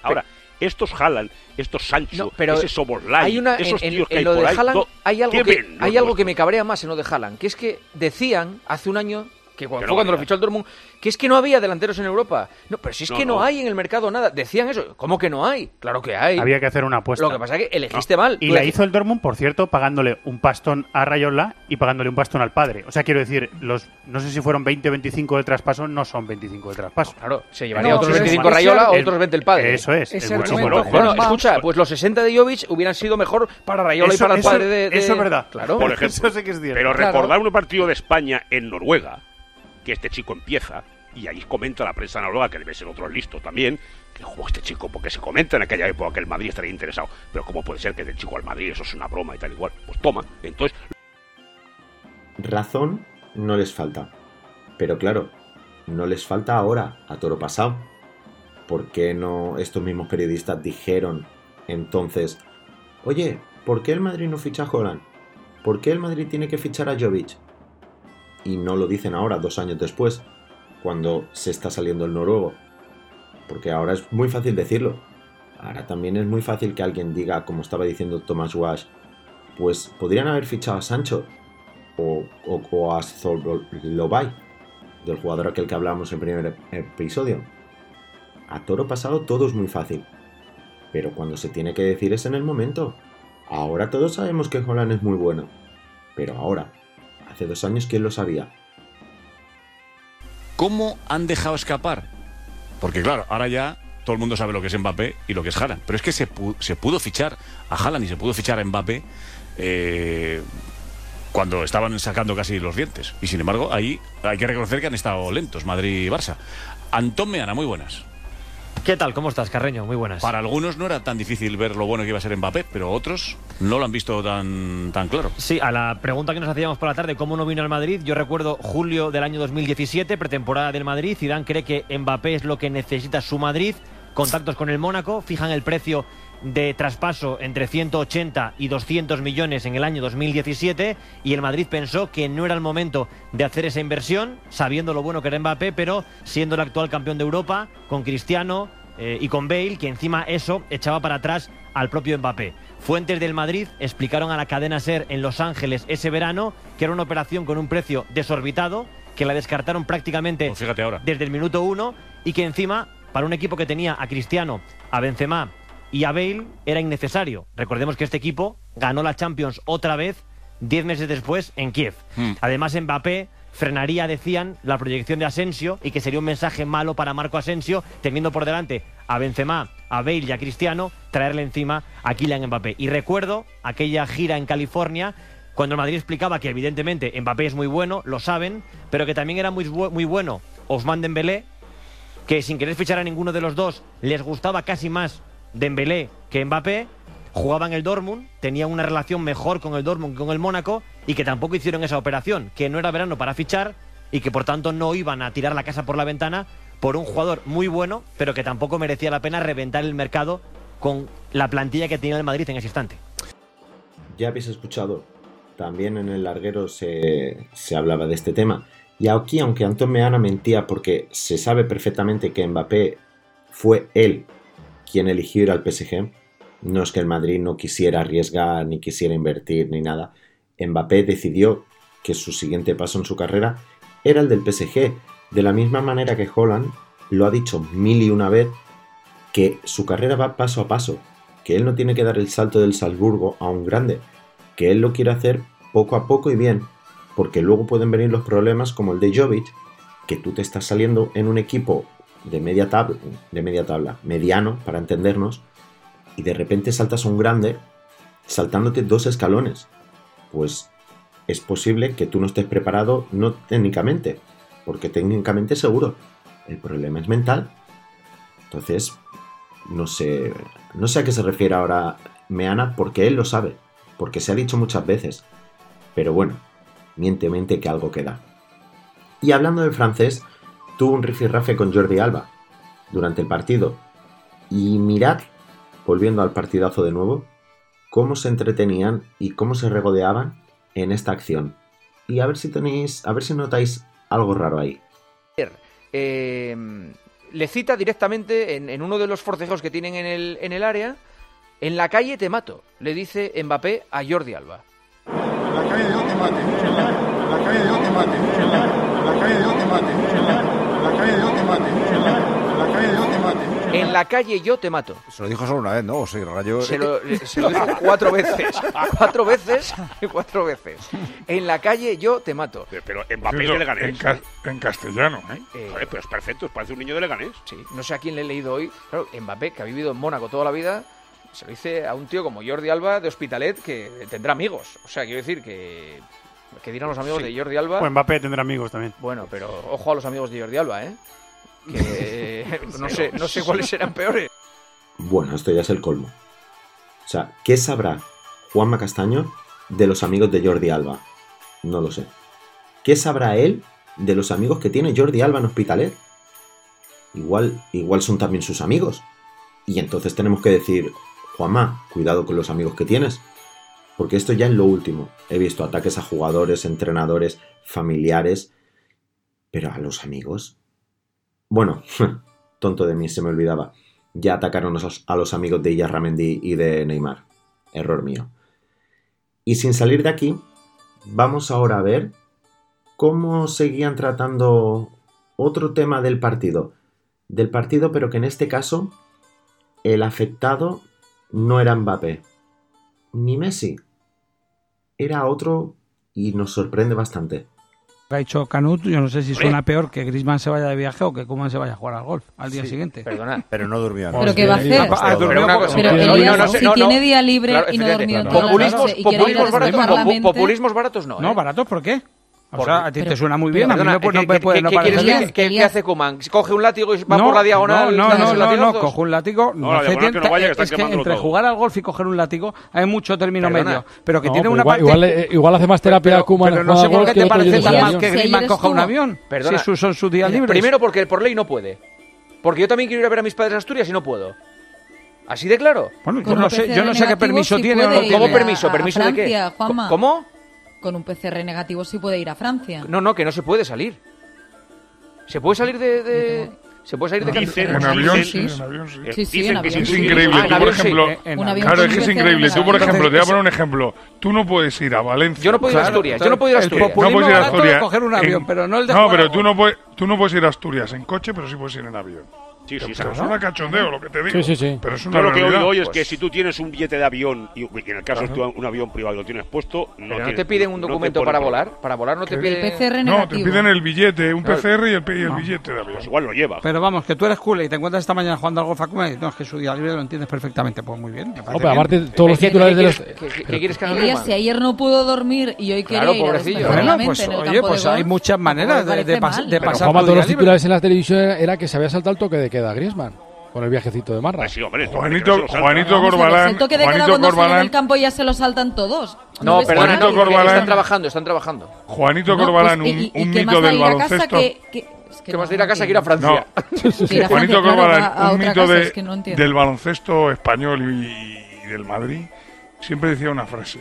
Ahora, estos Haaland, estos Sancho, pero ese Soboslai, hay una, esos en, tíos en, que lo hay, de Haaland, ahí, hay algo, ¿qué que, hay algo que me cabrea más en lo de Haaland, que es que decían hace un año que cuando, Que fue no cuando lo fichó el Dortmund, que es que no había delanteros en Europa. No, pero si es No, que no, no. hay en el mercado nada. Decían eso. ¿Cómo que no hay? Claro que hay. Había que hacer una apuesta. Lo que pasa es que elegiste mal. Y la elegiste- hizo el Dortmund, por cierto, pagándole un pastón a Rayola y pagándole un pastón al padre. O sea, quiero decir, los no sé si fueron 20 o 25 de traspaso, no son 25 de traspaso. Claro, se llevaría otros 25 Rayola, otros 20 el padre. Eso es. Es argumento, mejor. Bueno, escucha, pues los 60 de Jovic hubieran sido mejor para Rayola y Eso- para el eso- padre de, de- eso es verdad. Claro. por ejemplo. Eso sí que es cierto. Pero Claro. recordar un partido de España en Noruega, que este chico empieza, y ahí comenta la prensa noruega, que debe ser otro listo también, que jugó este chico, porque se comenta en aquella época que el Madrid estaría interesado. Pero ¿cómo puede ser que del chico al Madrid eso es una broma y tal igual? Pues toma. Entonces, Razón no les falta. Pero claro, no les falta ahora, a toro pasado. ¿Por qué no estos mismos periodistas dijeron entonces, oye, ¿por qué el Madrid no ficha a Holland? ¿Por qué el Madrid tiene que fichar a Jovic? Y no lo dicen ahora, dos años después, cuando se está saliendo el noruego. Porque ahora es muy fácil decirlo. Ahora también es muy fácil que alguien diga, como estaba diciendo Thomas Wash, pues podrían haber fichado a Sancho o, o, a Zolobai, del jugador aquel que hablábamos en el primer episodio. A toro pasado todo es muy fácil, pero cuando se tiene que decir es en el momento. Ahora todos sabemos que Holland es muy bueno, pero ahora, hace dos años, ¿quién lo sabía? ¿Cómo han dejado escapar? Porque claro, ahora ya todo el mundo sabe lo que es Mbappé y lo que es Haaland. Pero es que se, se pudo fichar a Haaland y se pudo fichar a Mbappé eh, cuando estaban sacando casi los dientes. Y sin embargo, ahí hay que reconocer que han estado lentos Madrid y Barça. Antón Meana, muy buenas. ¿Qué tal? ¿Cómo estás, Carreño? Muy buenas. Para algunos no era tan difícil ver lo bueno que iba a ser Mbappé, pero otros no lo han visto tan, tan claro. Sí, a la pregunta que nos hacíamos por la tarde, ¿cómo no vino al Madrid? Yo recuerdo julio del año 2017, pretemporada del Madrid. Zidane cree que Mbappé es lo que necesita su Madrid. Contactos con el Mónaco, fijan el precio de traspaso entre 180 y 200 millones en el año 2017 y el Madrid pensó que no era el momento de hacer esa inversión, sabiendo lo bueno que era Mbappé, pero siendo el actual campeón de Europa, con Cristiano eh, y con Bale, que encima eso echaba para atrás al propio Mbappé. Fuentes del Madrid explicaron a la cadena SER en Los Ángeles ese verano que era una operación con un precio desorbitado, que la descartaron prácticamente Pues ahora. desde el minuto uno y que encima, para un equipo que tenía a Cristiano, a Benzema y a Bale, era innecesario. Recordemos que este equipo ganó la Champions otra vez diez meses después en Kiev. Hmm. Además, Mbappé frenaría, decían, la proyección de Asensio y que sería un mensaje malo para Marco Asensio, teniendo por delante a Benzema, a Bale y a Cristiano, traerle encima a Kylian Mbappé. Y recuerdo aquella gira en California cuando el Madrid explicaba que evidentemente Mbappé es muy bueno, lo saben, pero que también era muy, bu- muy bueno Ousmane Dembélé, que sin querer fichar a ninguno de los dos les gustaba casi más Dembélé que Mbappé, jugaba en el Dortmund, tenía una relación mejor con el Dortmund que con el Mónaco y que tampoco hicieron esa operación, que no era verano para fichar y que por tanto no iban a tirar la casa por la ventana por un jugador muy bueno, pero que tampoco merecía la pena reventar el mercado con la plantilla que tenía el Madrid en ese instante. Ya habéis escuchado, también en el larguero se, se hablaba de este tema. Y aquí, aunque Antón Meana mentía porque se sabe perfectamente que Mbappé fue él quien eligió ir al PSG, no es que el Madrid no quisiera arriesgar, ni quisiera invertir, ni nada. Mbappé decidió que su siguiente paso en su carrera era el del PSG, de la misma manera que Holland lo ha dicho mil y una vez, que su carrera va paso a paso, que él no tiene que dar el salto del Salzburgo a un grande, que él lo quiere hacer poco a poco y bien, porque luego pueden venir los problemas como el de Jovic, que tú te estás saliendo en un equipo de media tabla, de media tabla, mediano para entendernos, y de repente saltas a un grande saltándote dos escalones. Pues es posible que tú no estés preparado, no técnicamente, porque técnicamente seguro. El problema es mental. Entonces, no sé, no sé a qué se refiere ahora Meana, porque él lo sabe, porque se ha dicho muchas veces. Pero bueno, miente, miente que algo queda. Y hablando del francés, tuvo un rifirrafe con Jordi Alba, durante el partido. Y mirad, volviendo al partidazo de nuevo, cómo se entretenían y cómo se regodeaban en esta acción. Y a ver si tenéis, a ver si notáis algo raro ahí. Eh, le cita directamente en, uno de los forcejos que tienen en el, en el área. En la calle te mato, le dice Mbappé a Jordi Alba. En la calle yo te mate, en la, calle yo te mate, en la, calle yo te mate, en la, en la, calle yo te mate. En la calle yo te mato. Se lo dijo solo una vez, ¿no? O sea, rayo... se, lo, se lo dijo cuatro veces. Cuatro veces. Cuatro veces. En la calle yo te mato. Pero, Mbappé es de Leganés. En, en castellano. ¿eh? Eh, Joder, pero es perfecto, parece un niño de Leganés. Sí, no sé a quién le he leído hoy. Claro, Mbappé, que ha vivido en Mónaco toda la vida, se lo dice a un tío como Jordi Alba de Hospitalet que tendrá amigos. O sea, quiero decir que. que dirán los amigos de Jordi Alba? Pues Mbappé tendrá amigos también. Bueno, pero ojo a los amigos de Jordi Alba, ¿eh? Que no sé, no sé cuáles serán peores. Bueno, esto ya es el colmo. O sea, ¿qué sabrá Juanma Castaño de los amigos de Jordi Alba? No lo sé. ¿Qué sabrá él de los amigos que tiene Jordi Alba en Hospitalet? Igual, igual son también sus amigos. Y entonces tenemos que decir, Juanma, cuidado con los amigos que tienes. Porque esto ya es lo último. He visto ataques a jugadores, entrenadores, familiares. Pero a los amigos. Bueno, tonto de mí, se me olvidaba. Ya atacaron a los amigos de Iyarramendi y de Neymar. Error mío. Y sin salir de aquí, vamos ahora a ver cómo seguían tratando otro tema del partido. Del partido, pero que en este caso el afectado no era Mbappé, ni Messi. Era otro y nos sorprende bastante. Ha dicho Canut, yo no sé si suena peor que Griezmann se vaya de viaje o que Koeman se vaya a jugar al golf al día siguiente. Perdona, pero no durmió. ¿Pero qué va a hacer? Ah, pero, si tiene día libre y no durmió populismos, populismos, baratos, populismos baratos no. No, ¿eh? baratos, ¿por qué? O sea, a ti te suena muy bien, a mí no me puede no parecer bien. ¿Qué, hace Kuman? ¿Coge un látigo y va por la diagonal? No, no, no, no, coge un látigo. No, es que entre jugar al golf y coger un látigo hay mucho término medio. Pero que tiene una parte... Igual hace más terapia Kuman Pero no sé por qué te parece tan mal que Griezmann coja un avión. Si son sus días libres. Primero porque por ley no puede. Porque yo también quiero ir a ver a mis padres en Asturias y no puedo. ¿Así de claro? Bueno, yo no sé, yo no sé qué permiso tiene. ¿Cómo permiso? ¿Permiso de qué? ¿Cómo? Con un PCR negativo sí puede ir a Francia. No, no, que no se puede salir. ¿Se puede salir de...? ¿Se puede salir de Dicen, en avión sí, en avión sí. Sí, sí, en avión, es increíble. tú, por ejemplo, claro, es que es increíble. Tú, por ejemplo, te voy a poner un ejemplo. Tú no puedes ir a Valencia. Yo no puedo ir a Asturias. Yo no puedo ir a Asturias. No puedes ir a Asturias. coger un avión, pero no el de No, pero tú no, puedes, tú no puedes ir a Asturias en coche, pero sí puedes ir en avión. Sí, sí, es una cachondeo lo que te digo. Sí, sí, sí. Pero es una lo que realidad. hoy es que si tú tienes un billete de avión y en el caso de un avión privado y lo tienes puesto, no, Pero no tienes- te piden un no te documento pone para problema. volar. Para volar no te El piden... PCR No, te negativo. piden el billete, un Claro. PCR y el, y el billete de avión. Pues igual lo lleva. Pero vamos, que tú eres cool y te encuentras esta mañana jugando al golf a y no, es que su día libre lo entiendes perfectamente. Pues muy bien. No, pero bien. aparte, todos los ¿Qué- titulares qué de los... quieres- ¿Qué, qué- qué quieres que haga si ayer no pudo dormir y hoy quiere Claro, ir Bueno, pues el oye, pues hay muchas maneras de, Pero pasar todos los titulares en la televisión era que se había saltado el toque de queda Griezmann con el viajecito de Marra. Pues sí, hombre, Juanito. Juanito Corbalán, El toque de queda Juanito cuando salen Corbalán, del campo ya se lo saltan todos. No, ves perdona, a no, nadie. porque Corbalán- están trabajando, están trabajando. Juanito No, Corbalán, pues, un, y- y un qué más mito da del ir a casa baloncesto. que- que- es que ¿Qué más de ir a casa que ir a No, Francia? Que ir a Juanito Francia, claro, Corbalán, a- a un otra mito casa, de- es que no entiendo. del baloncesto español y, y del Madrid, siempre decía una frase.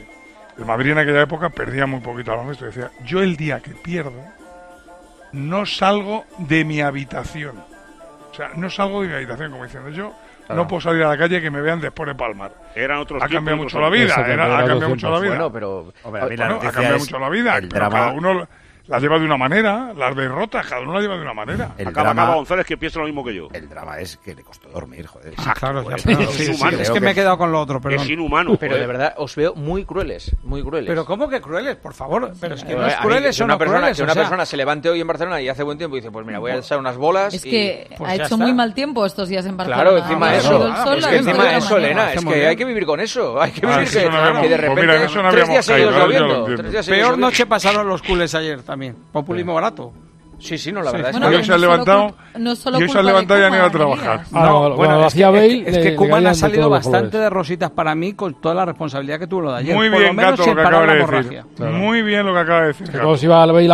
El Madrid en aquella época perdía muy poquito al baloncesto. Decía, yo el día que pierdo, no salgo de mi habitación. O sea, no salgo de mi habitación, como diciendo yo, no puedo salir a la calle que me vean después de palmar. Eran otros Ha cambiado tiempos, mucho la vida, era- ha cambiado mucho la vida. Bueno, pero... Hombre, a mí la Bueno, ha cambiado mucho la vida, el pero drama- cada uno la lleva de una manera, las derrotas, cada uno la lleva de una manera. El Acaba, drama, acaba González que piensa lo mismo que yo. el drama es que le costó dormir, joder. Claro, ya, Pues, pero- es sí, que me he quedado con lo otro, perdón. Es inhumano. Pero joder. de verdad, os veo muy crueles, muy crueles. Pero ¿cómo que crueles? Por favor, pero es que Eh, no es crueles o una no persona, crueles. que o una sea, persona se levante hoy en Barcelona y hace buen tiempo y dice, pues mira, voy a echar unas bolas Es y- que Pues ha hecho está. muy mal tiempo estos días en Barcelona. Claro, encima Ha eso. sol, es que encima eso. Elena, es que hay que vivir con eso. Hay que Ah, vivir eso que, de repente tres días seguidos lloviendo. Peor noche pasaron los culés ayer también. Populismo barato. Sí, sí, no, la Sí. verdad es Bueno, y que... se han no solo levantado, no solo y se han de levantado y han ido a trabajar. Ah, no, bueno, cuando lo es hacía que, Bale, es que- es que caían ha de salido bastante de rositas para mí con toda la responsabilidad que tuvo lo de ayer. Muy Por bien, lo menos Gato, lo que acaba la de decir. Muy bien lo que acaba de decir.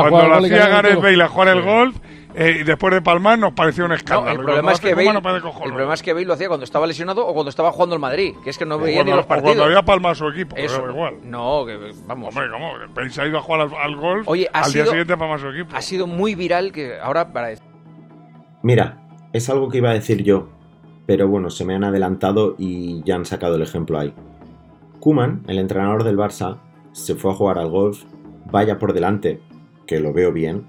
Jugar Cuando lo hacía Gareth. Bale a jugar el golf, eh, después de palmar nos pareció un escándalo. el, problema es que Bale, el problema es que Bale lo hacía cuando estaba lesionado o cuando estaba jugando el Madrid, que es que no veía ni los partidos. cuando había palmado su equipo, Eso, igual. No, que vamos. Hombre, ¿cómo? Bale se ha ido a jugar al, golf Oye, al día siguiente palmar su equipo. Ha sido muy viral que ahora para Mira, es algo que iba a decir yo, pero bueno, se me han adelantado y ya han sacado el ejemplo ahí. Kuman, el entrenador del Barça, se fue a jugar al golf, vaya por delante, que lo veo bien,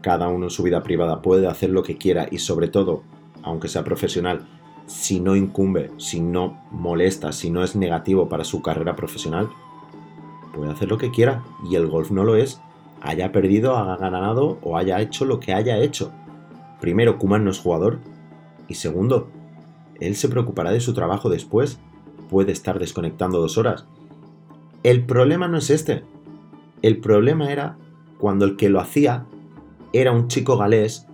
cada uno en su vida privada puede hacer lo que quiera y sobre todo, aunque sea profesional, si no incumbe, si no molesta, si no es negativo para su carrera profesional, puede hacer lo que quiera. Y el golf no lo es, haya perdido, haya ganado o haya hecho lo que haya hecho. Primero, Kuman no es jugador. Y segundo, él se preocupará de su trabajo después, puede estar desconectando dos horas. El problema no es este, el problema era cuando el que lo hacía era un chico galés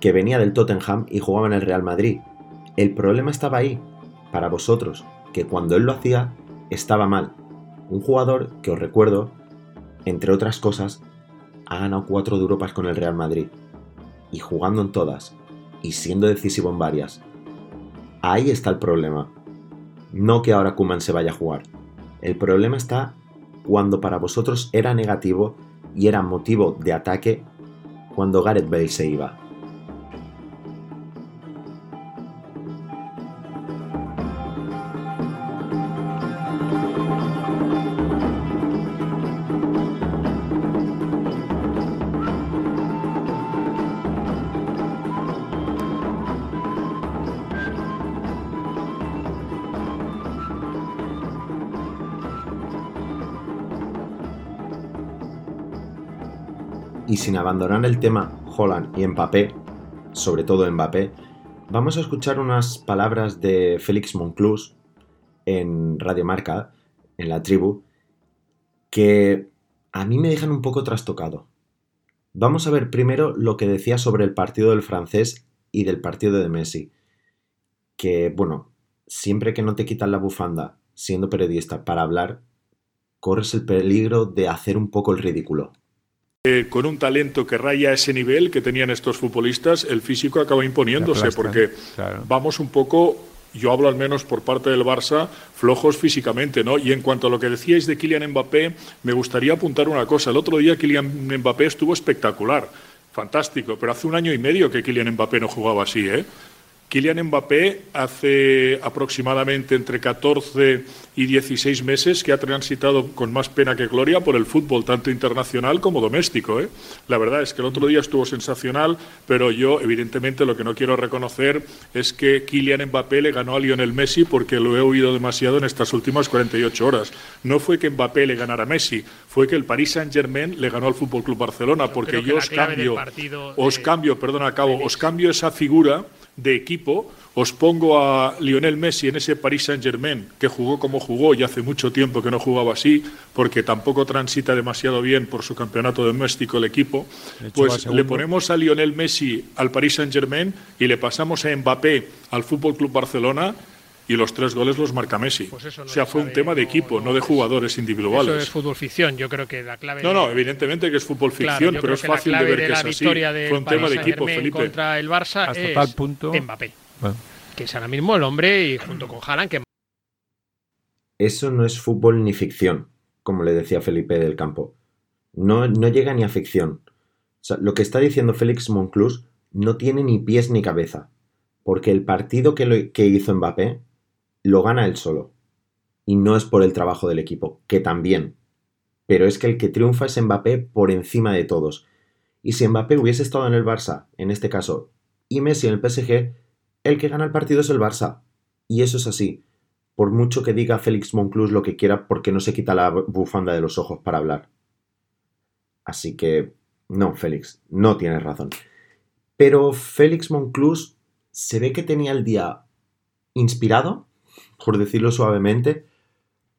que venía del Tottenham y jugaba en el Real Madrid. El problema estaba ahí, para vosotros, que cuando él lo hacía estaba mal. Un jugador que os recuerdo, entre otras cosas, ha ganado cuatro de Europas con el Real Madrid. Y jugando en todas, y siendo decisivo en varias. Ahí está el problema. No que ahora Kuman se vaya a jugar. El problema está cuando para vosotros era negativo y era motivo de ataque cuando Gareth Bale se iba. Y sin abandonar el tema Holland y Mbappé, sobre todo Mbappé, vamos a escuchar unas palabras de Félix Monclús en Radio Marca, en la tribu, que a mí me dejan un poco trastocado. Vamos a ver primero lo que decía sobre el partido del francés y del partido de Messi. Que, bueno, siempre que no te quitan la bufanda siendo periodista para hablar, corres el peligro de hacer un poco el ridículo. Eh, con un talento que raya ese nivel que tenían estos futbolistas, el físico acaba imponiéndose, porque vamos un poco yo hablo al menos por parte del Barça, flojos físicamente, ¿no? Y en cuanto a lo que decíais de Kylian Mbappé, me gustaría apuntar una cosa. El otro día Kylian Mbappé estuvo espectacular, fantástico, pero hace un año y medio que Kylian Mbappé no jugaba así, ¿eh? Kylian Mbappé hace aproximadamente entre 14 y 16 meses que ha transitado con más pena que gloria por el fútbol, tanto internacional como doméstico. ¿eh? La verdad es que el otro día estuvo sensacional, pero yo evidentemente lo que no quiero reconocer es que Kylian Mbappé le ganó a Lionel Messi porque lo he oído demasiado en estas últimas 48 horas. No fue que Mbappé le ganara a Messi, fue que el Paris Saint-Germain le ganó al Fútbol Club Barcelona, porque yo os cambio, os cambio, perdón, acabo, os cambio esa figura de equipo, os pongo a Lionel Messi en ese Paris Saint-Germain, que jugó como jugó y hace mucho tiempo que no jugaba así, porque tampoco transita demasiado bien por su campeonato doméstico el equipo, pues le ponemos a Lionel Messi al Paris Saint-Germain y le pasamos a Mbappé al Fútbol Club Barcelona y los tres goles los marca Messi. Pues o sea, fue un tema de equipo, no de jugadores individuales. Eso es fútbol ficción, yo creo que la clave... No, no, evidentemente que es fútbol ficción, pero es fácil de ver que es así. Fue un tema de equipo, Felipe. contra el Barça Hasta tal punto... Mbappé, que es ahora mismo el hombre y junto con Haaland que... Eso no es fútbol ni ficción, como le decía Felipe del Campo. No, no llega ni a ficción. O sea, lo que está diciendo Félix Monclús no tiene ni pies ni cabeza. Porque el partido que, lo, que hizo Mbappé lo gana él solo. Y no es por el trabajo del equipo, que también. Pero es que el que triunfa es Mbappé por encima de todos. Y si Mbappé hubiese estado en el Barça, en este caso, y Messi en el PSG, el que gana el partido es el Barça. Y eso es así. Por mucho que diga Félix Monclús lo que quiera porque no se quita la bufanda de los ojos para hablar. Así que, no, Félix, no tienes razón. Pero Félix Monclús se ve que tenía el día inspirado por decirlo suavemente,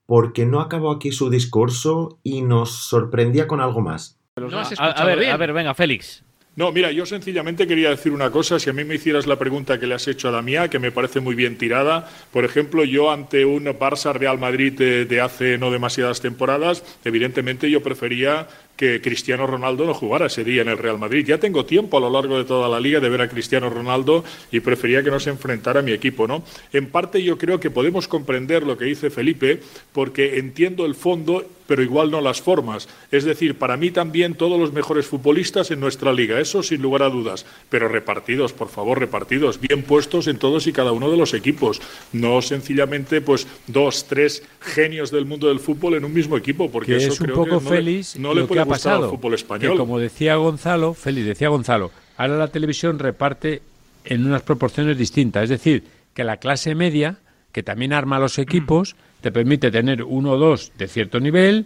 porque no acabó aquí su discurso y nos sorprendía con algo más. a, ver, a ver, venga, Félix. No, mira, yo sencillamente quería decir una cosa. Si a mí me hicieras la pregunta que le has hecho a la mía, que me parece muy bien tirada, por ejemplo, yo ante un Barça Real Madrid de, de hace no demasiadas temporadas, evidentemente yo prefería que Cristiano Ronaldo no jugara ese día en el Real Madrid. Ya tengo tiempo a lo largo de toda la liga de ver a Cristiano Ronaldo y prefería que no se enfrentara a mi equipo, ¿no? En parte yo creo que podemos comprender lo que dice Felipe porque entiendo el fondo pero igual no las formas. Es decir, para mí también todos los mejores futbolistas en nuestra liga, eso sin lugar a dudas, pero repartidos, por favor, repartidos, bien puestos en todos y cada uno de los equipos, no sencillamente pues dos, tres genios del mundo del fútbol en un mismo equipo, porque eso es un creo poco que feliz no le, puede ha pasado, al fútbol español. Que como decía Gonzalo, Félix decía Gonzalo, ahora la televisión reparte en unas proporciones distintas, es decir, que la clase media, que también arma los equipos, te permite tener uno o dos de cierto nivel,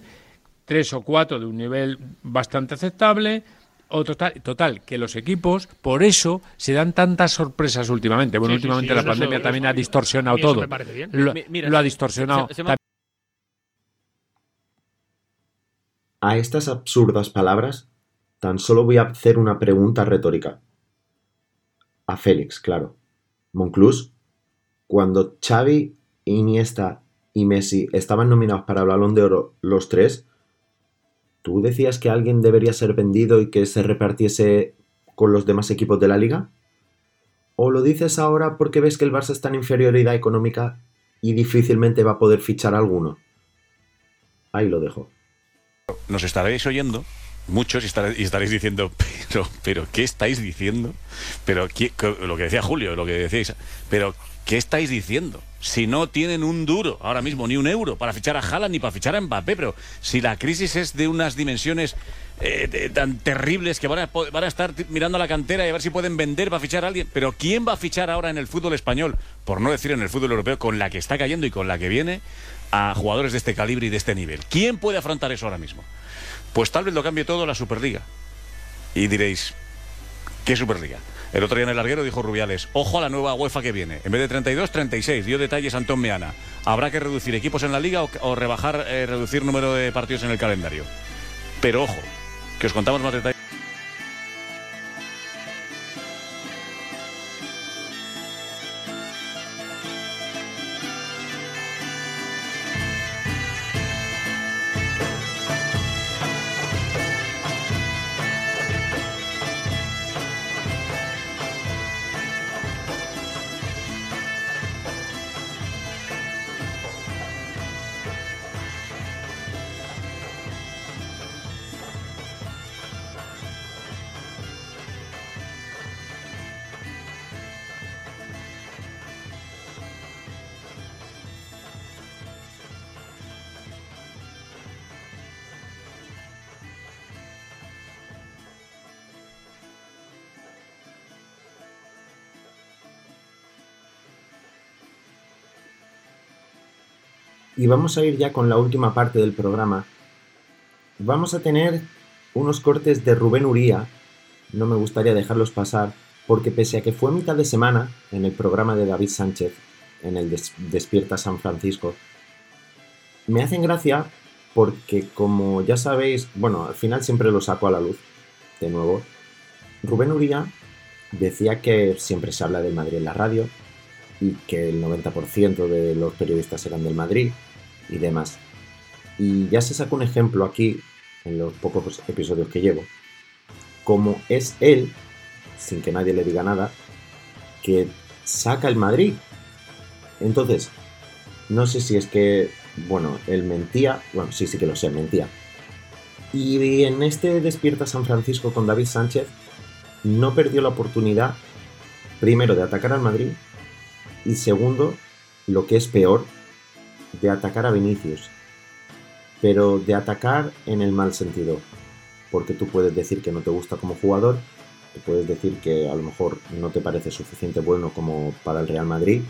tres o cuatro de un nivel bastante aceptable, o total, total, que los equipos, por eso se dan tantas sorpresas últimamente. Bueno, últimamente la pandemia también ha distorsionado todo. Lo, ha distorsionado. A estas absurdas palabras, tan solo voy a hacer una pregunta retórica. A Félix, claro. Monclús, cuando Xavi, Iniesta y Messi estaban nominados para el Balón de Oro los tres, ¿tú decías que alguien debería ser vendido y que se repartiese con los demás equipos de la liga? ¿O lo dices ahora porque ves que el Barça está en inferioridad económica y difícilmente va a poder fichar a alguno? Ahí lo dejo. Nos estaréis oyendo muchos y estaréis, diciendo, pero, pero, ¿qué estáis diciendo? Pero, lo que decía Julio, lo que decíais, pero, ¿qué estáis diciendo? si no tienen un duro ahora mismo, ni un euro para fichar a Haaland ni para fichar a Mbappé. Pero si la crisis es de unas dimensiones eh, tan terribles que van a, van a estar mirando a la cantera y a ver si pueden vender para fichar a alguien. Pero ¿quién va a fichar ahora en el fútbol español, por no decir en el fútbol europeo, con la que está cayendo y con la que viene, a jugadores de este calibre y de este nivel? ¿Quién puede afrontar eso ahora mismo? Pues tal vez lo cambie todo la Superliga. Y diréis, ¿qué Superliga? El otro día en el larguero dijo Rubiales, ojo a la nueva UEFA que viene. En vez de 32, 36. Dio detalles Antón Meana. ¿Habrá que reducir equipos en la liga o, rebajar, eh, reducir número de partidos en el calendario? Pero ojo, que os contamos más detalles. Vamos a ir ya con la última parte del programa. Vamos a tener unos cortes de Rubén Uría. No me gustaría dejarlos pasar porque pese a que fue mitad de semana en el programa de David Sánchez, en el Despierta San Francisco, me hacen gracia porque como ya sabéis, bueno, al final siempre lo saco a la luz, de nuevo, Rubén Uría decía que siempre se habla del Madrid en la radio, y que el 90% de los periodistas eran del Madrid y demás. Y ya se saca un ejemplo aquí, en los pocos episodios que llevo, como es él, sin que nadie le diga nada, que saca el Madrid. Entonces, no sé si es que, bueno, él mentía, bueno, sí, sí que lo sé, mentía. Y en este Despierta San Francisco con David Sánchez, no perdió la oportunidad, primero, de atacar al Madrid y segundo, lo que es peor, de atacar a Vinicius. Pero de atacar en el mal sentido. Porque tú puedes decir que no te gusta como jugador, tú puedes decir que a lo mejor no te parece suficiente bueno como para el Real Madrid,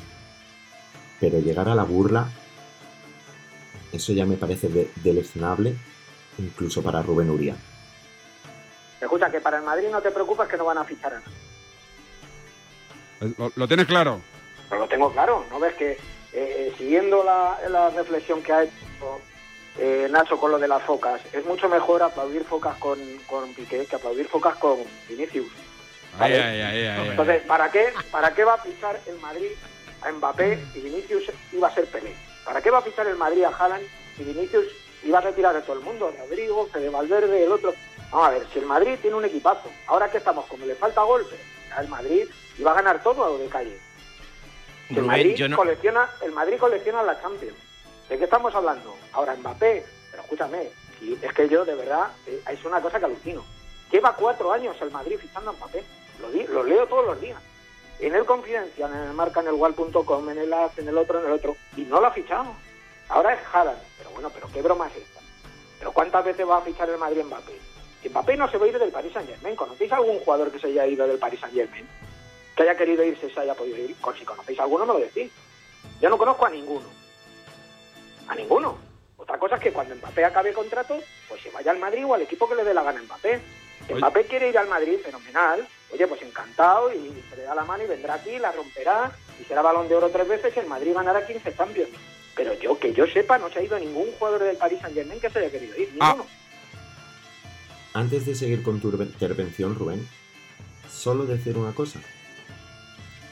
pero llegar a la burla, eso ya me parece de, deleznable, incluso para Rubén Uría. Escucha, que para el Madrid no te preocupas que no van a fichar a ¿Lo, lo tienes claro? lo tengo claro, ¿no ves que eh, siguiendo la, reflexión que ha hecho eh, Nacho con lo de las focas, es mucho mejor aplaudir focas con, con Piqué que aplaudir focas con Vinicius. Entonces, ¿para qué, ¿para qué va a fichar el Madrid a Mbappé y Vinicius iba a ser Pelé? ¿Para qué va a fichar el Madrid a Haaland y Vinicius iba a retirar a todo el mundo, Rodrigo, Fede Valverde, el otro. Vamos a ver, si el Madrid tiene un equipazo, ahora que estamos, como le falta golpe, el Madrid iba a ganar todo de calle. El, Madrid colecciona, el Madrid colecciona la Champions. ¿De qué estamos hablando? Ahora Mbappé, pero escúchame, es que yo de verdad, eh, es una cosa que alucino. Lleva cuatro años el Madrid fichando a Mbappé, lo, lo leo todos los días. En el Confidencial, en el Marca, en el Wall.com, en el AS, en el otro, en el otro, y no lo ha fichado. Ahora es Haaland, pero bueno, pero qué broma es esta. ¿Pero cuántas veces va a fichar el Madrid Mbappé? Si Mbappé no se va a ir del Paris Saint Germain, ¿conocéis algún jugador que se haya ido del Paris Saint Germain? Que haya querido irse, se haya podido ir. Si conocéis alguno, me lo decís. Yo no conozco a ninguno. A ninguno. Otra cosa es que cuando Mbappé acabe contrato, pues se vaya al Madrid o al equipo que le dé la gana a Mbappé. Mbappé quiere ir al Madrid, fenomenal. Oye, pues encantado y se le da la mano y vendrá aquí, la romperá y será balón de oro tres veces y el Madrid ganará 15 cambios. Pero yo, que yo sepa, no se ha ido ningún jugador del Paris Saint Germain que se haya querido ir, ah. ninguno. Antes de seguir con tu intervención, Rubén, solo decir una cosa.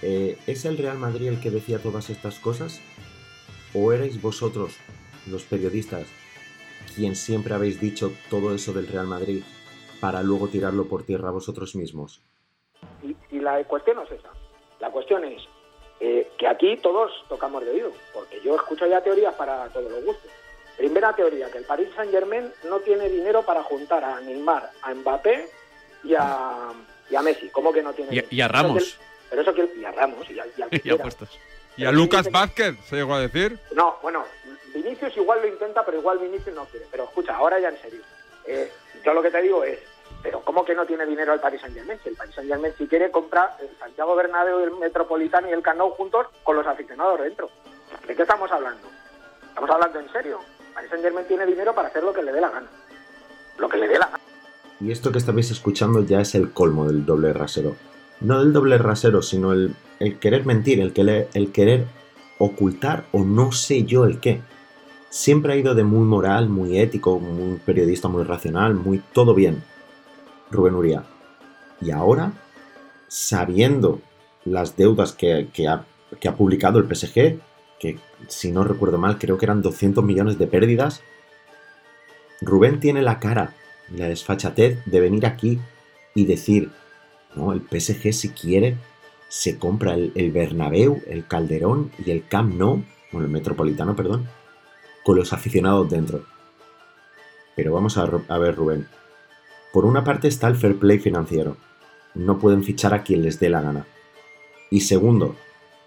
Eh, ¿Es el Real Madrid el que decía todas estas cosas? ¿O erais vosotros, los periodistas, quien siempre habéis dicho todo eso del Real Madrid para luego tirarlo por tierra vosotros mismos? Y, y la cuestión no es esa. La cuestión es, eh, que aquí todos tocamos de oído, porque yo escucho ya teorías para todos los gustos. Primera teoría, que el Paris Saint Germain no tiene dinero para juntar a Neymar, a Mbappé y a, y a Messi. ¿Cómo que no tiene y, y a Ramos. Pero eso que y a Ramos y a, y a, y a Lucas Vázquez, se llegó a decir. No, bueno, Vinicius igual lo intenta, pero igual Vinicius no quiere. Pero escucha, ahora ya en serio. Eh, yo lo que te digo es, pero ¿cómo que no tiene dinero el Paris Saint Germain? Si el Paris Saint Germain si quiere comprar el Santiago Bernabéu, el Metropolitano y el Cano juntos con los aficionados dentro. ¿De qué estamos hablando? Estamos hablando en serio. El Paris Saint Germain tiene dinero para hacer lo que le dé la gana. Lo que le dé la gana. Y esto que estáis escuchando ya es el colmo del doble rasero. No del doble rasero, sino el, querer mentir, el, que el querer ocultar o no sé yo el qué. Siempre ha ido de muy moral, muy ético, muy periodista, muy racional, muy todo bien Rubén Uría. Y ahora, sabiendo las deudas que, ha, publicado el PSG, que si no recuerdo mal creo que eran 200 millones de pérdidas, Rubén tiene la cara, la desfachatez de venir aquí y decir, no, el PSG si quiere se compra el, el Bernabéu, el Calderón y el Camp Nou, bueno, el Metropolitano, perdón, con los aficionados dentro. Pero vamos a ver, Rubén, por una parte está el fair play financiero. No pueden fichar a quien les dé la gana. Y segundo,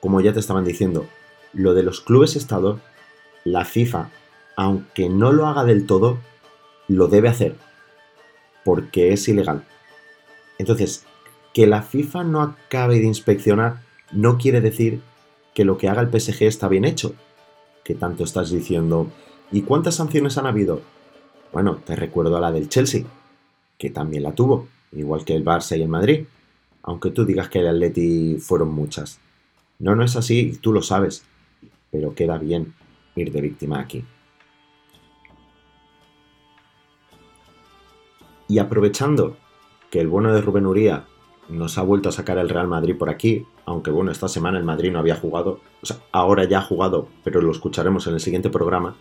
como ya te estaban diciendo, lo de los clubes estado, la FIFA, aunque no lo haga del todo, lo debe hacer. Porque es ilegal. Entonces, que la FIFA no acabe de inspeccionar no quiere decir que lo que haga el PSG está bien hecho. Que tanto estás diciendo. ¿Y cuántas sanciones han habido? Bueno, te recuerdo a la del Chelsea que también la tuvo, igual que el Barça y el Madrid, aunque tú digas que el Atleti fueron muchas. No, no es así, tú lo sabes, pero queda bien ir de víctima aquí. Y aprovechando que el bueno de Rubén Uría nos ha vuelto a sacar el Real Madrid por aquí, aunque bueno, esta semana el Madrid no había jugado, o sea, ahora ya ha jugado, pero lo escucharemos en el siguiente programa,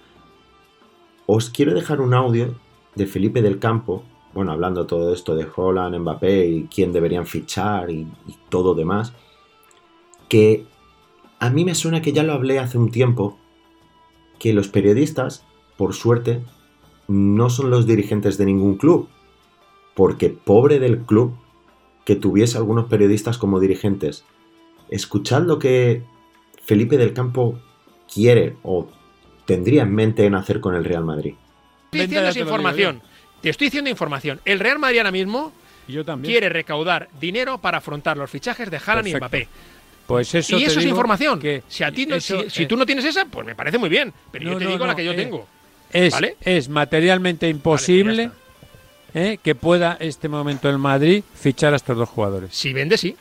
os quiero dejar un audio de Felipe del Campo bueno, hablando todo esto de Holland, Mbappé y quién deberían fichar y, todo demás, que a mí me suena que ya lo hablé hace un tiempo, que los periodistas, por suerte, no son los dirigentes de ningún club, porque pobre del club que tuviese algunos periodistas como dirigentes. Escuchad lo que Felipe del Campo quiere o tendría en mente en hacer con el Real Madrid. Estoy información. Te estoy diciendo información. El Real Madrid ahora mismo quiere recaudar dinero para afrontar los fichajes de Haaland y Mbappé. Pues eso y eso es información. Que si, a ti si, tú no tienes esa, pues me parece muy bien. Pero yo te digo la que yo eh, tengo. Es, es materialmente imposible pues, eh, que pueda este momento el Madrid fichar a estos dos jugadores. Si vende, sí.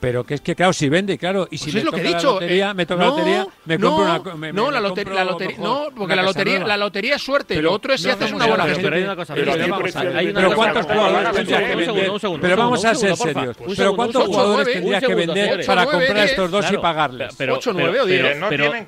Pero que es que, claro, si vende, claro. Y si pues me es lo toca que he dicho. la lotería, eh, me toca la no, lotería, me no, compro una. Me, no, me la, lotería, compro la lotería, no, porque una la lotería, nueva. la lotería es suerte. Pero lo otro es si no haces una buena gestión. pero hay una cosa, pero vamos a- hay una Pero cosa, ¿cuántos Pero jugadores un tendrías que segundo, vender? un segundo, Pero un vamos a ser serios. Pero ¿cuántos jugadores tendrías que vender para comprar a estos dos y pagarles? Pero- Ocho, nueve o diez. pero- no pero- tienen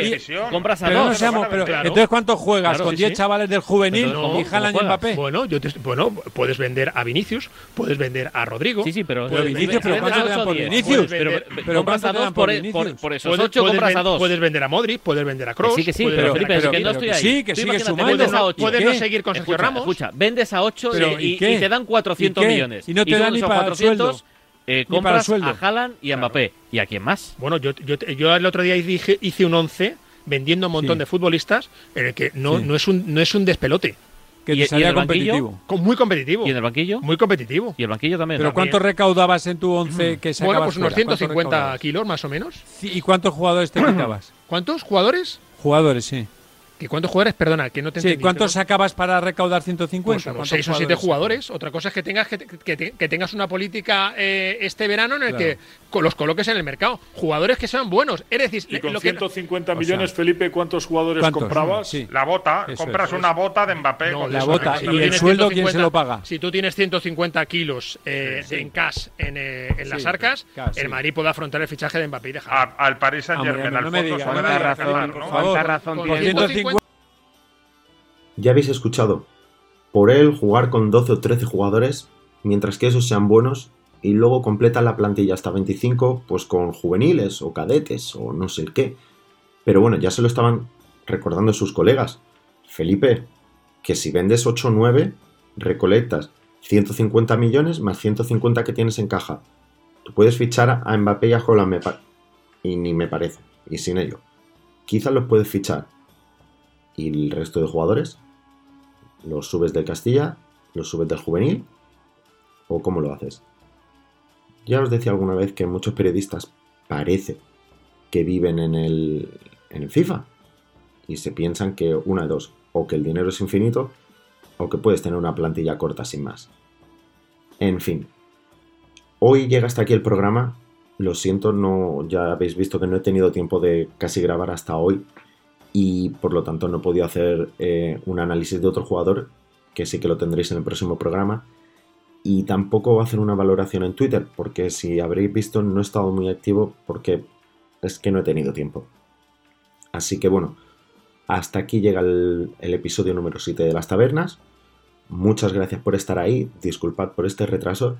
diez, de. Compras a dos, entonces ¿cuántos juegas con sí, 10 sí. chavales del juvenil y Haaland y. Mbappé? Bueno, yo te- bueno, puedes vender a Vinicius, puedes vender a Rodrigo. Sí, sí, pero- Vinicius, pero puedes ¿cuánto te vender dan a por Vinicius? Pero- compras ¿cuánto a dos por- Vinicius? por- por esos Puedes- ocho puedes compras a dos. Puedes vender a Modric, puedes vender a Kroos. Sí, que sí, pero Felipe, es que Cavani. no estoy ahí. sí, que Tú sigue imagínate, sumando. vendes a ocho. Puedes ¿y no seguir con Sergio Escucha, Ramos. Escucha, vendes a 8 Pero, y, ¿y qué? y te dan 400 ¿Y qué? millones. Y no te dan ni esos para el 400 sueldo. eh, Ni para el compras sueldo. a Haaland y a Mbappé. ¿Y a quién más? Bueno, yo, yo, yo el otro día dije, hice un 11 vendiendo un montón Sí. de futbolistas en el que no, Sí. no, es, un, no es un despelote. Que ¿Y- te salía en el banquillo? competitivo. Con- Muy competitivo. ¿Y en el banquillo? Muy competitivo. Y el banquillo también. Pero También. ¿cuánto recaudabas en tu 11 que sacabas Bueno, pues unos fuera? ¿Cuánto 150 recaudabas? kilos más o menos. ¿Y cuántos jugadores te quitabas? ¿Cuántos jugadores? Jugadores, sí. ¿Que ¿Cuántos jugadores? Perdona, que no te Sí, entendí, ¿cuántos pero- sacabas para recaudar 150? Pues unos ¿Cuántos seis o siete jugadores? Otra cosa es que tengas que, que te- que tengas una política eh, este verano en el Claro. que los coloques en el mercado. Jugadores que sean buenos. Es decir, Y con lo que 150 o millones, sea, Felipe, ¿cuántos jugadores ¿cuántos? comprabas? Sí. La bota, Eso compras es. una bota de Mbappé. No, la eso, bota y el tienes sueldo, ¿quién 150 se lo paga? Si tú tienes 150 kilos eh, en cash en, eh, en las Sí, arcas, claro, sí. el Madrid puede afrontar el fichaje de Mbappé y de Haaland. A- al Paris Saint Hombre, Germain, al no me digas, sobre no Ya habéis escuchado. Por él jugar con 12 o 13 jugadores, mientras que esos sean buenos, y luego completan la plantilla hasta 25, pues con juveniles o cadetes o no sé qué. Pero bueno, ya se lo estaban recordando sus colegas. Felipe, que si vendes 8 o 9, recolectas 150 millones más 150 que tienes en caja. Tú puedes fichar a Mbappé y a Haaland, me y ni me parece, y sin ello. Quizás los puedes fichar. ¿Y el resto de jugadores? ¿Los subes del Castilla? ¿Los subes del juvenil? ¿O cómo lo haces? Ya os decía alguna vez que muchos periodistas parece que viven en el, en el FIFA y se piensan que una de dos, o que el dinero es infinito, o que puedes tener una plantilla corta sin más. En fin, hoy llega hasta aquí el programa. Lo siento, no, ya habéis visto que no he tenido tiempo de casi grabar hasta hoy y por lo tanto no he podido hacer eh, un análisis de otro jugador, que sí que lo tendréis en el próximo programa. Y tampoco hacer una valoración en Twitter, porque si habréis visto no he estado muy activo porque es que no he tenido tiempo. Así que bueno, hasta aquí llega el, el episodio número 7 de las tabernas. Muchas gracias por estar ahí, disculpad por este retraso.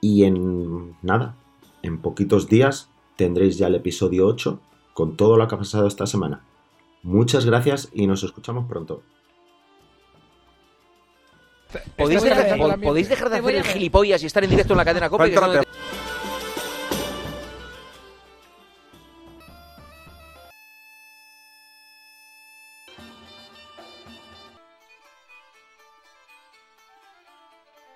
Y en nada, en poquitos días tendréis ya el episodio 8 con todo lo que ha pasado esta semana. Muchas gracias y nos escuchamos pronto. ¿Podéis dejar, podéis de hacer el gilipollas y estar en directo en la cadena donde-